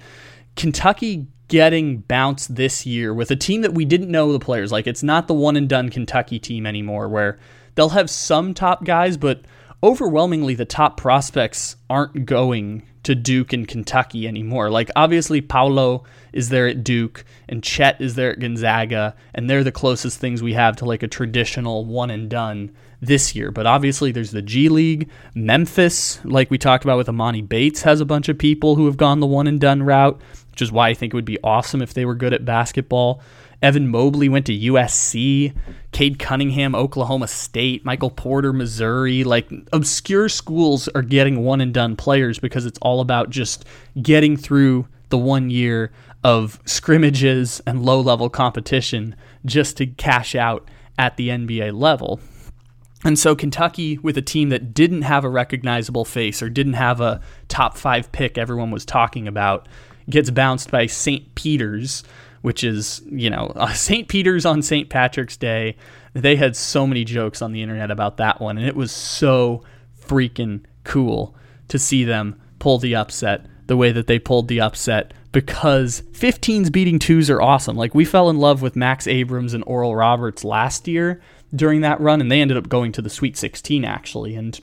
Kentucky getting bounced this year with a team that we didn't know the players. Like it's not the one and done Kentucky team anymore where they'll have some top guys, but overwhelmingly the top prospects aren't going to Duke and Kentucky anymore. Like obviously Paolo is there at Duke and Chet is there at Gonzaga, and they're the closest things we have to like a traditional one and done this year. But obviously there's the G League, Memphis, like we talked about with Emoni Bates, has a bunch of people who have gone the one and done route, which is why I think it would be awesome if they were good at basketball. Evan Mobley went to USC. Cade Cunningham, Oklahoma State. Michael Porter, Missouri. Like obscure schools are getting one and done players because it's all about just getting through the one year of scrimmages and low level competition just to cash out at the NBA level. And so Kentucky, with a team that didn't have a recognizable face or didn't have a top five pick everyone was talking about, gets bounced by St. Peter's which is, you know, uh, St. Peter's on St. Patrick's Day. They had so many jokes on the internet about that one, and it was so freaking cool to see them pull the upset the way that they pulled the upset because 15s beating twos are awesome. Like we fell in love with Max Abmas and Oral Roberts last year during that run, and they ended up going to the Sweet 16 actually. And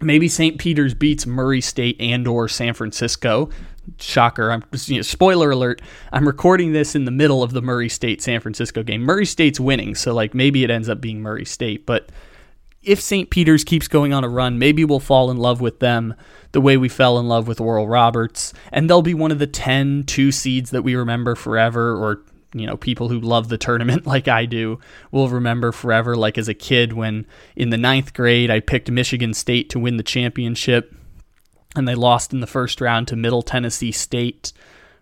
maybe St. Peter's beats Murray State and or San Francisco shocker. I'm you know, spoiler alert. I'm recording this in the middle of the Murray State San Francisco game. Murray State's winning, so like maybe it ends up being Murray State, but if St. Peter's keeps going on a run, maybe we'll fall in love with them the way we fell in love with Oral Roberts, and they'll be one of the 10 two seeds that we remember forever, or you know, people who love the tournament like I do will remember forever. Like as a kid, when in the ninth grade I picked Michigan State to win the championship, and they lost in the first round to Middle Tennessee State,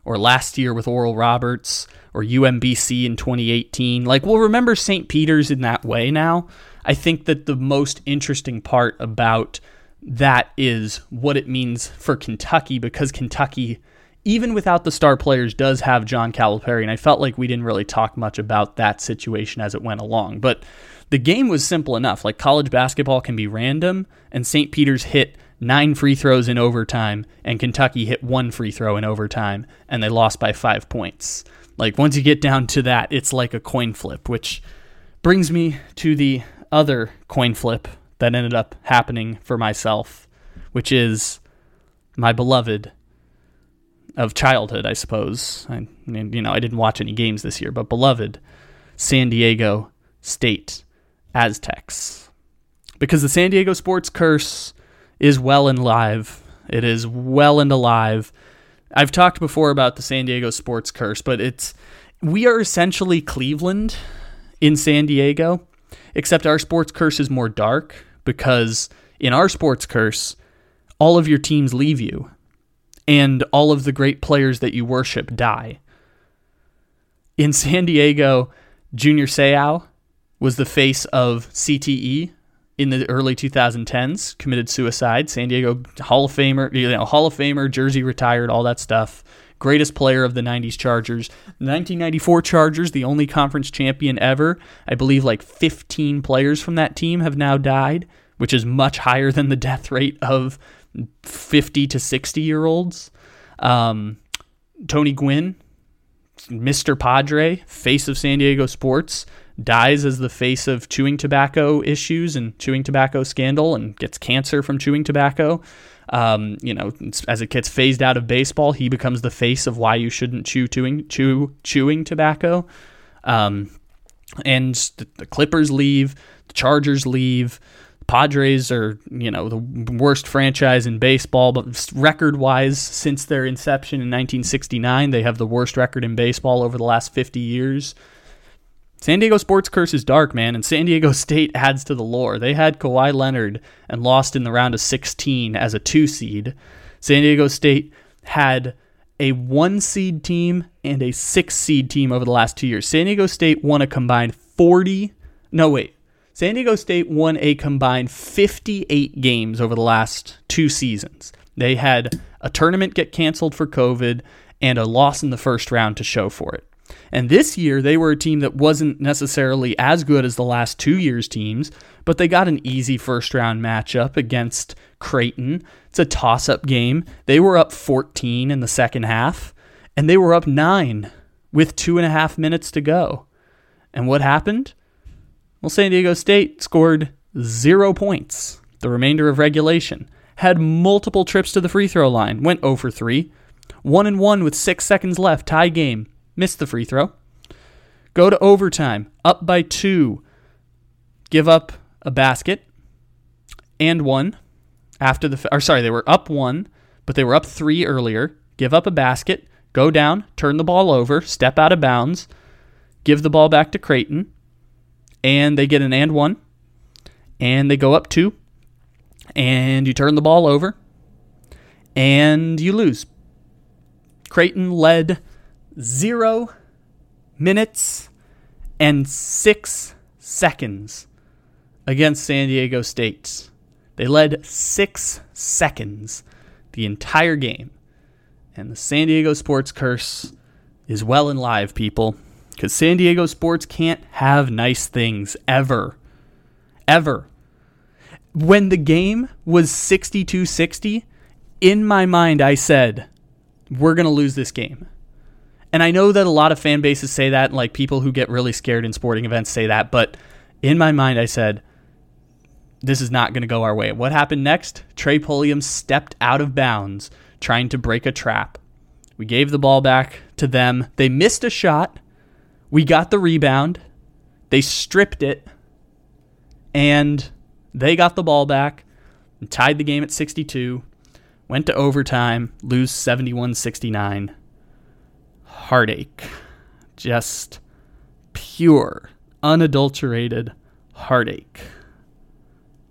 or last year with Oral Roberts, or UMBC in 2018. Like, we'll remember St. Peter's in that way now. I think that the most interesting part about that is what it means for Kentucky because Kentucky, even without the star players, does have John Calipari. And I felt like we didn't really talk much about that situation as it went along. But the game was simple enough. Like college basketball can be random, and St. Peter's hit nine free throws in overtime, and Kentucky hit one free throw in overtime, and they lost by five points. Like, once you get down to that, it's like a coin flip, which brings me to the other coin flip that ended up happening for myself, which is my beloved of childhood, I suppose. I, you know, I didn't watch any games this year, but beloved San Diego State Aztecs. Because the San Diego sports curse is well and live. It is well and alive. I've talked before about the San Diego sports curse, but it's we are essentially Cleveland in San Diego, except our sports curse is more dark because in our sports curse, all of your teams leave you and all of the great players that you worship die. In San Diego, Junior Seau was the face of CTE, in the early 2010s committed suicide. San Diego Hall of Famer, you know, Hall of Famer, jersey retired, all that stuff. Greatest player of the 90s Chargers. 1994 Chargers, the only conference champion ever. I believe like 15 players from that team have now died, which is much higher than the death rate of 50 to 60 year olds. Um, Tony Gwynn, Mr. Padre, face of San Diego sports, dies as the face of chewing tobacco issues and chewing tobacco scandal and gets cancer from chewing tobacco. Um, you know, as it gets phased out of baseball, he becomes the face of why you shouldn't chew chewing, chew, chewing tobacco. Um, and the, Clippers leave, the Chargers leave, Padres are, you know, the worst franchise in baseball, but record wise, since their inception in 1969, they have the worst record in baseball over the last 50 years. San Diego sports curse is dark, man, and San Diego State adds to the lore. They had Kawhi Leonard and lost in the round of 16 as a two seed. San Diego State had a one seed team and a six seed team over the last two years. San Diego State won a combined 40. No, wait. San Diego State won a combined 58 games over the last two seasons. They had a tournament get canceled for COVID and a loss in the first round to show for it. And this year, they were a team that wasn't necessarily as good as the last two years' teams, but they got an easy first round matchup against Creighton. It's a toss up game. They were up 14 in the second half, and they were up nine with two and a half minutes to go. And what happened? Well, San Diego State scored zero points the remainder of regulation, had multiple trips to the free throw line, went 0 for 3, 1 and 1 with 6 seconds left, tie game, missed the free throw. Go to overtime, up by 2, give up a basket and one after the or sorry, they were up 1, but they were up 3 earlier, give up a basket, go down, turn the ball over, step out of bounds, give the ball back to Creighton and they get an and one, and they go up two, and you turn the ball over, and you lose. Creighton led zero minutes and six seconds against San Diego State. They led six seconds the entire game. And the San Diego sports curse is well and live, people. Because San Diego sports can't have nice things ever. Ever. When the game was 62 60, in my mind, I said, we're going to lose this game. And I know that a lot of fan bases say that, like people who get really scared in sporting events say that, but in my mind, I said, this is not going to go our way. What happened next? Trey Pulliam stepped out of bounds trying to break a trap. We gave the ball back to them. They missed a shot. We got the rebound. They stripped it. And they got the ball back and tied the game at 62. Went to overtime, lose 71 69. Heartache. Just pure, unadulterated heartache.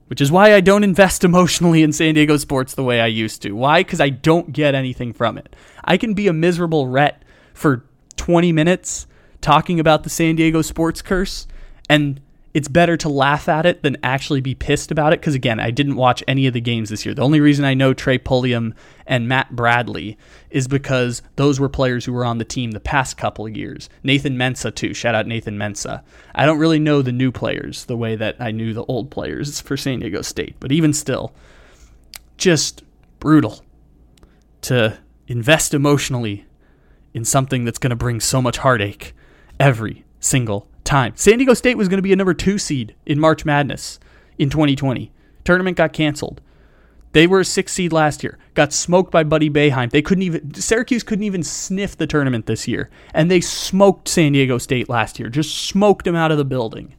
Which is why I don't invest emotionally in San Diego sports the way I used to. Why? Because I don't get anything from it. I can be a miserable ret for 20 minutes talking about the San Diego sports curse, and it's better to laugh at it than actually be pissed about it. Because again, I didn't watch any of the games this year. The only reason I know Trey Pulliam and Matt Bradley is because those were players who were on the team the past couple of years. Nathan Mensah, too. Shout out Nathan Mensah. I don't really know the new players the way that I knew the old players for San Diego State, but even still, just brutal to invest emotionally in something that's going to bring so much heartache every single time. San Diego State was going to be a number two seed in March Madness in 2020. Tournament got canceled. They were a six seed last year. Got smoked by Buddy Boeheim. They couldn't even Syracuse couldn't even sniff the tournament this year, and they smoked San Diego State last year. Just smoked them out of the building.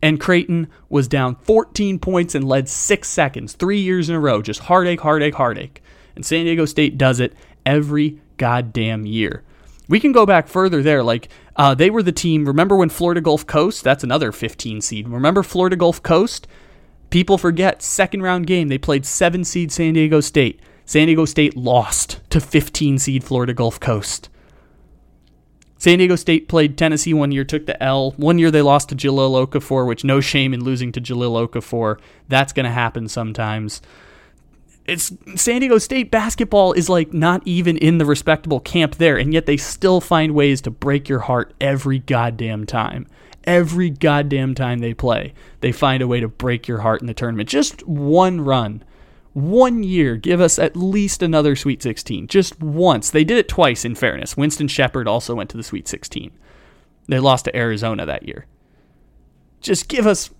And Creighton was down 14 points and led six seconds, three years in a row. Just heartache, heartache, heartache. And San Diego State does it every goddamn year. We can go back further there. Like uh, they were the team. Remember when Florida Gulf Coast? That's another 15 seed. Remember Florida Gulf Coast? People forget second round game. They played seven seed San Diego State. San Diego State lost to 15 seed Florida Gulf Coast. San Diego State played Tennessee one year, took the L. One year they lost to Jahlil Okafor, which no shame in losing to Jahlil Okafor. That's going to happen sometimes it's San Diego State basketball is like not even in the respectable camp there, and yet they still find ways to break your heart every goddamn time. Every goddamn time they play, they find a way to break your heart in the tournament. Just one run, one year, give us at least another Sweet 16. Just once. They did it twice, in fairness. Winston Shepard also went to the Sweet 16. They lost to Arizona that year. Just give us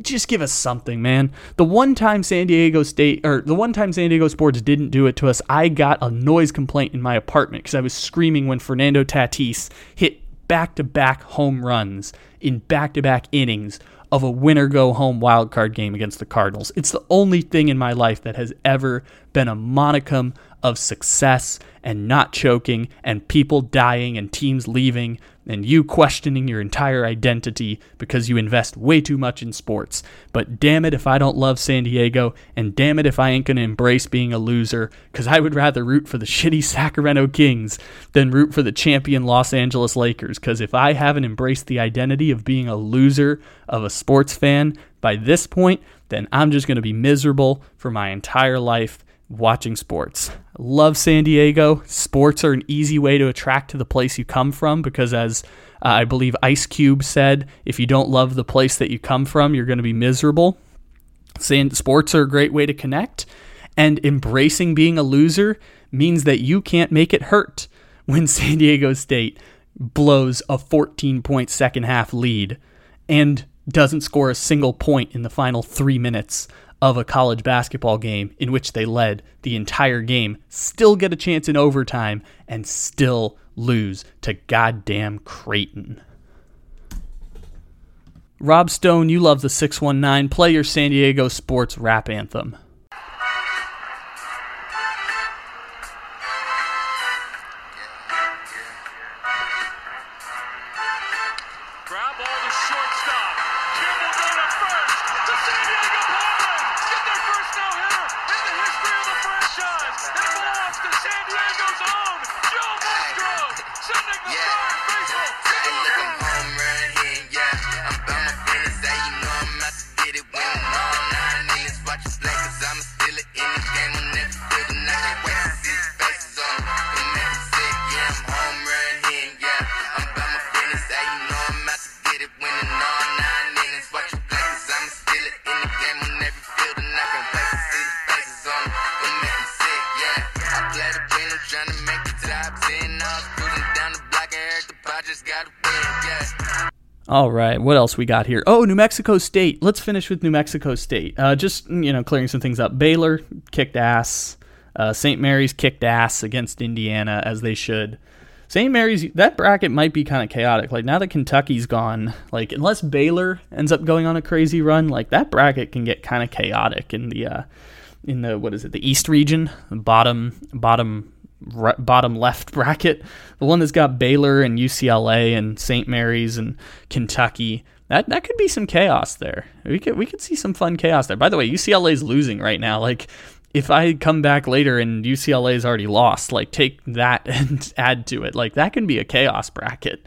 just give us something, man. The one time San Diego State or the one time San Diego Sports didn't do it to us, I got a noise complaint in my apartment because I was screaming when Fernando Tatis hit back to back home runs in back to back innings of a winner go home wild card game against the Cardinals. It's the only thing in my life that has ever been a monicum of success and not choking and people dying and teams leaving and you questioning your entire identity because you invest way too much in sports. But damn it if I don't love San Diego, and damn it if I ain't going to embrace being a loser, because I would rather root for the shitty Sacramento Kings than root for the champion Los Angeles Lakers. Because if I haven't embraced the identity of being a loser of a sports fan by this point, then I'm just going to be miserable for my entire life watching sports. Love San Diego. Sports are an easy way to attract to the place you come from because, as uh, I believe Ice Cube said, if you don't love the place that you come from, you're going to be miserable. Saying sports are a great way to connect, and embracing being a loser means that you can't make it hurt when San Diego State blows a 14 point second half lead and doesn't score a single point in the final three minutes of a college basketball game in which they led the entire game, still get a chance in overtime, and still lose to goddamn Creighton. Rob Stone, you love the 619. Play your San Diego sports rap anthem. Else we got here? Oh, New Mexico State. Let's finish with New Mexico State. Uh, just you know, clearing some things up. Baylor kicked ass. Uh, St. Mary's kicked ass against Indiana as they should. St. Mary's that bracket might be kind of chaotic. Like now that Kentucky's gone, like unless Baylor ends up going on a crazy run, like that bracket can get kind of chaotic in the uh, in the what is it the East region, bottom bottom bottom left bracket, the one that's got Baylor and UCLA and St. Mary's and Kentucky. That that could be some chaos there. We could we could see some fun chaos there. By the way, UCLA's losing right now. Like if I come back later and UCLA's already lost, like take that and add to it. Like that can be a chaos bracket.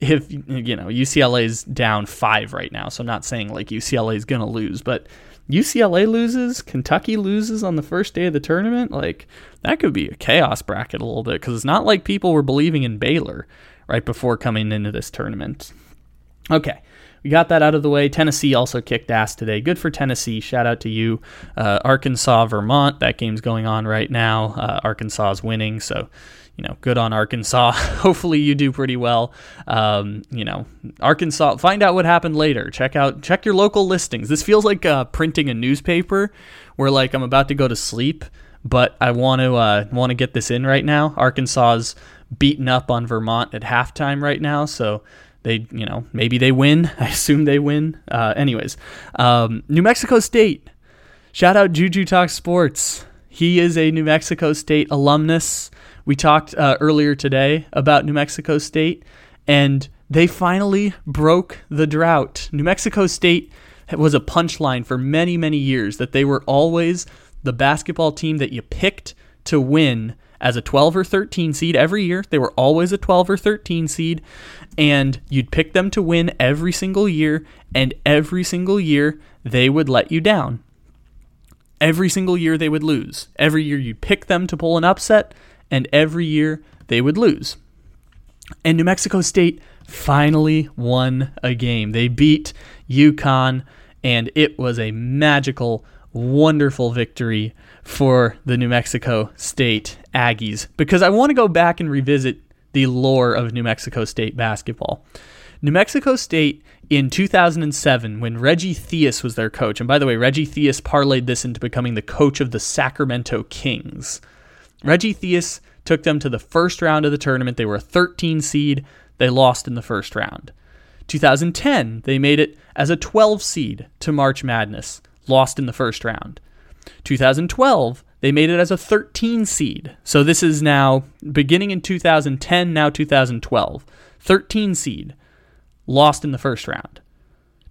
If you know UCLA's down five right now, so I'm not saying like UCLA's gonna lose, but UCLA loses, Kentucky loses on the first day of the tournament, like that could be a chaos bracket a little bit because it's not like people were believing in Baylor right before coming into this tournament. Okay, we got that out of the way. Tennessee also kicked ass today. Good for Tennessee. Shout out to you. Uh, Arkansas, Vermont. That game's going on right now. Uh, Arkansas is winning, so you know, good on Arkansas. Hopefully, you do pretty well. Um, you know, Arkansas. Find out what happened later. Check out check your local listings. This feels like uh, printing a newspaper, where like I'm about to go to sleep, but I want to uh, want to get this in right now. Arkansas's beaten up on Vermont at halftime right now, so they you know maybe they win. I assume they win. Uh, anyways, um, New Mexico State. Shout out Juju Talk Sports. He is a New Mexico State alumnus. We talked uh, earlier today about New Mexico State, and they finally broke the drought. New Mexico State was a punchline for many, many years that they were always the basketball team that you picked to win as a 12 or 13 seed every year. They were always a 12 or 13 seed, and you'd pick them to win every single year, and every single year they would let you down. Every single year they would lose. Every year you'd pick them to pull an upset, and every year they would lose. And New Mexico State finally won a game. They beat UConn, and it was a magical, wonderful victory for the New Mexico State Aggies. Because I want to go back and revisit the lore of New Mexico State basketball. New Mexico State in 2007, when Reggie Theus was their coach, and by the way, Reggie Theus parlayed this into becoming the coach of the Sacramento Kings. Reggie Theus took them to the first round of the tournament. They were a 13 seed. They lost in the first round. 2010, they made it as a 12 seed to March Madness, lost in the first round. 2012, they made it as a 13 seed. So this is now beginning in 2010, now 2012. 13 seed, lost in the first round.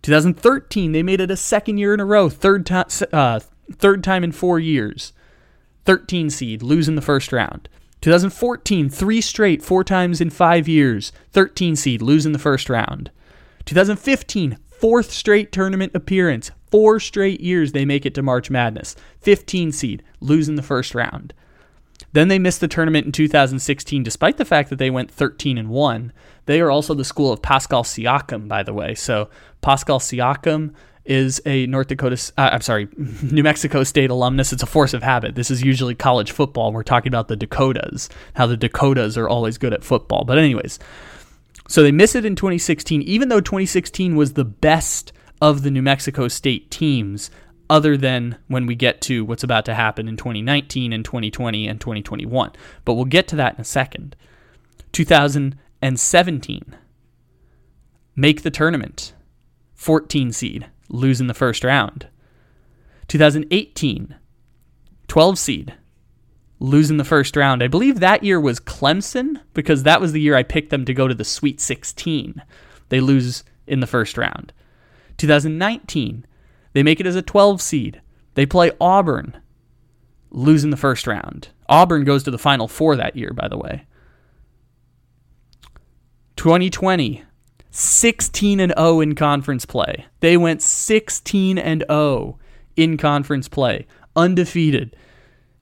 2013, they made it a second year in a row, third time, uh, third time in four years. 13 seed, lose in the first round. 2014, three straight, four times in five years. 13 seed, lose in the first round. 2015, fourth straight tournament appearance. Four straight years they make it to March Madness. 15 seed, lose in the first round. Then they missed the tournament in 2016, despite the fact that they went 13 and 1. They are also the school of Pascal Siakam, by the way. So Pascal Siakam is a North Dakota, uh, I'm sorry, New Mexico State alumnus. It's a force of habit. This is usually college football. We're talking about the Dakotas, how the Dakotas are always good at football. But, anyways, so they miss it in 2016, even though 2016 was the best of the New Mexico State teams, other than when we get to what's about to happen in 2019 and 2020 and 2021. But we'll get to that in a second. 2017, make the tournament, 14 seed, lose in the first round. 2018, 12 seed, lose in the first round. I believe that year was Clemson because that was the year I picked them to go to the Sweet 16. They lose in the first round. 2019, they make it as a 12 seed. They play Auburn, lose in the first round. Auburn goes to the Final Four that year, by the way. 2020, 16 and 0 in conference play. They went 16 and 0 in conference play, undefeated.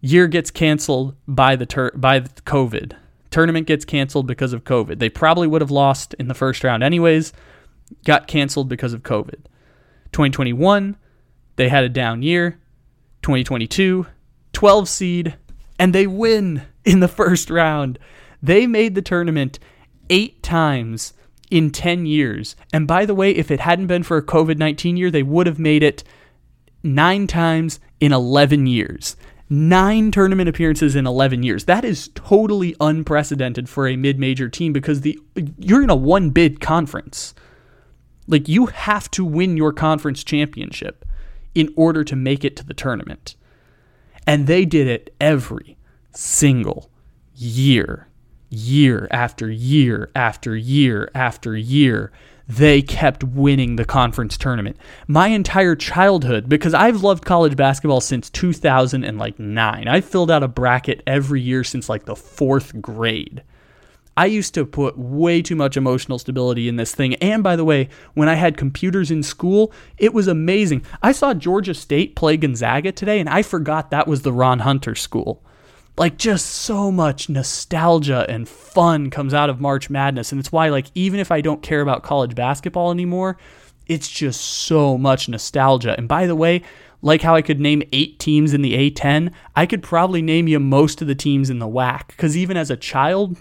Year gets canceled by the tur- by the COVID. Tournament gets canceled because of COVID. They probably would have lost in the first round anyways. Got canceled because of COVID. 2021, they had a down year. 2022, 12 seed, and they win in the first round. They made the tournament eight times in 10 years. And by the way, if it hadn't been for a COVID 19 year, they would have made it nine times in 11 years. Nine tournament appearances in 11 years. That is totally unprecedented for a mid major team because the you're in a one bid conference. Like you have to win your conference championship in order to make it to the tournament. And they did it every single year, year after year after year after year. They kept winning the conference tournament. My entire childhood, because I've loved college basketball since 2009. I filled out a bracket every year since like the fourth grade. I used to put way too much emotional stability in this thing. And by the way, when I had computers in school, it was amazing. I saw Georgia State play Gonzaga today, and I forgot that was the Ron Hunter school. Like, just so much nostalgia and fun comes out of March Madness. And it's why, like, even if I don't care about college basketball anymore, it's just so much nostalgia. And by the way, like how I could name eight teams in the A10, I could probably name you most of the teams in the WAC. Because even as a child,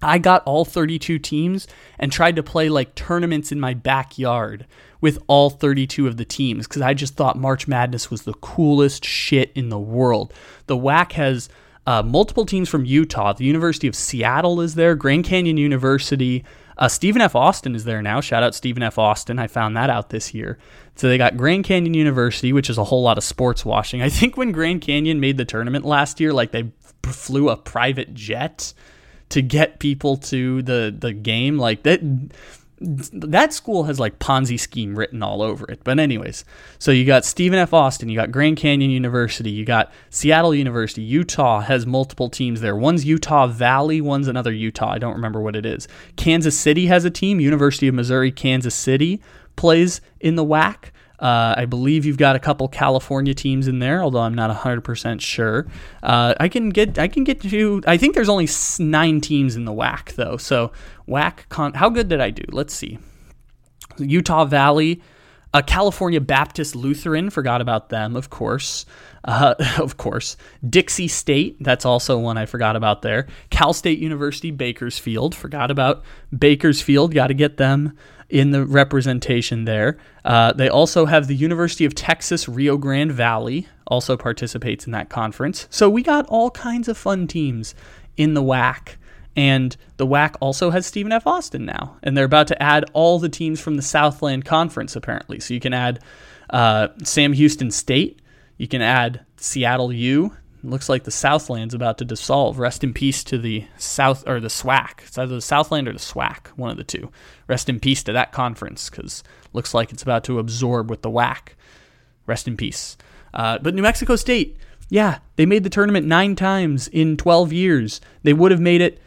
I got all 32 teams and tried to play like tournaments in my backyard with all 32 of the teams because I just thought March Madness was the coolest shit in the world. The WAC has uh, multiple teams from Utah. The University of Seattle is there, Grand Canyon University. Uh, Stephen F. Austin is there now. Shout out Stephen F. Austin. I found that out this year. So they got Grand Canyon University, which is a whole lot of sports washing. I think when Grand Canyon made the tournament last year, like they flew a private jet to get people to the the game like that that school has like Ponzi scheme written all over it. But anyways, so you got Stephen F. Austin, you got Grand Canyon University, you got Seattle University. Utah has multiple teams there. One's Utah Valley, one's another Utah. I don't remember what it is. Kansas City has a team. University of Missouri Kansas City plays in the WAC. Uh, I believe you've got a couple California teams in there, although I'm not 100% sure. Uh, I can get I can get you. I think there's only nine teams in the WAC though. So WAC, con- how good did I do? Let's see. Utah Valley, uh, California Baptist Lutheran, forgot about them, of course. Uh, of course. Dixie State, that's also one I forgot about there. Cal State University, Bakersfield, forgot about Bakersfield, got to get them in the representation there. Uh, they also have the University of Texas Rio Grande Valley, also participates in that conference. So we got all kinds of fun teams in the WAC. And the WAC also has Stephen F. Austin now, and they're about to add all the teams from the Southland Conference apparently. So you can add uh, Sam Houston State, you can add Seattle U. Looks like the Southland's about to dissolve. Rest in peace to the South or the SWAC. It's either the Southland or the SWAC, one of the two. Rest in peace to that conference because looks like it's about to absorb with the WAC. Rest in peace. Uh, but New Mexico State, yeah, they made the tournament nine times in 12 years. They would have made it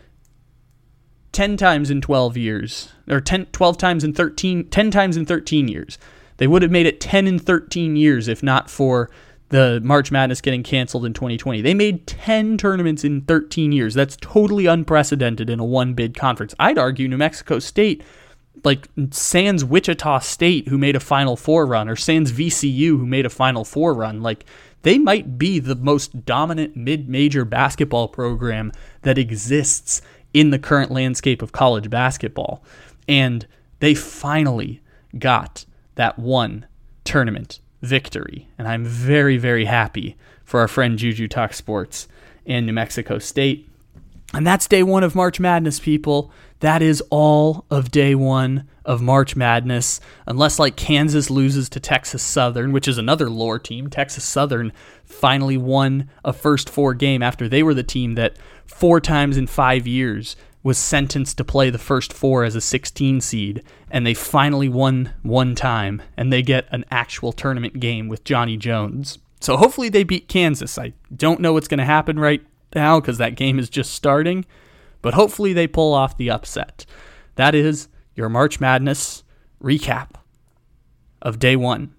10 times in 12 years, or 10, 12 times in 13, 10 times in 13 years. They would have made it 10 in 13 years if not for the March Madness getting canceled in 2020. They made 10 tournaments in 13 years. That's totally unprecedented in a one bid conference. I'd argue New Mexico State, like Sans Wichita State, who made a Final Four run, or Sans VCU, who made a Final Four run, like they might be the most dominant mid major basketball program that exists in the current landscape of college basketball. And they finally got that one tournament victory. And I'm very, very happy for our friend Juju Talk Sports in New Mexico State. And that's day one of March Madness, people. That is all of day one of March Madness. Unless, like, Kansas loses to Texas Southern, which is another lore team. Texas Southern finally won a first four game after they were the team that four times in five years was sentenced to play the first four as a 16 seed, and they finally won one time, and they get an actual tournament game with Johnny Jones. So hopefully they beat Kansas. I don't know what's going to happen right now because that game is just starting, but hopefully they pull off the upset. That is your March Madness recap of day one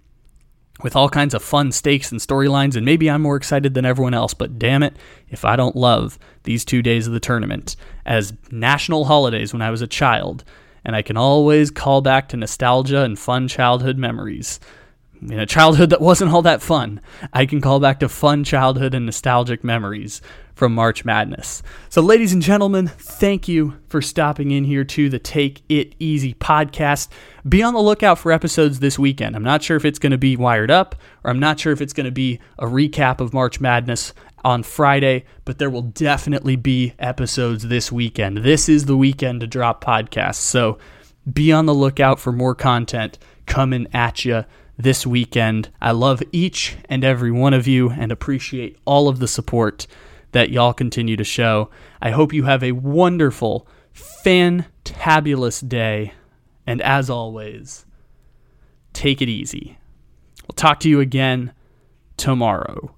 with all kinds of fun stakes and storylines, and maybe I'm more excited than everyone else, but damn it if I don't love these two days of the tournament as national holidays when I was a child, and I can always call back to nostalgia and fun childhood memories. In a childhood that wasn't all that fun, I can call back to fun childhood and nostalgic memories from March Madness. So, ladies and gentlemen, thank you for stopping in here to the Take It Easy podcast. Be on the lookout for episodes this weekend. I'm not sure if it's going to be wired up or I'm not sure if it's going to be a recap of March Madness on Friday, but there will definitely be episodes this weekend. This is the weekend to drop podcasts. So, be on the lookout for more content coming at you this weekend. I love each and every one of you and appreciate all of the support that y'all continue to show. I hope you have a wonderful, fantabulous day. And as always, take it easy. We'll talk to you again tomorrow.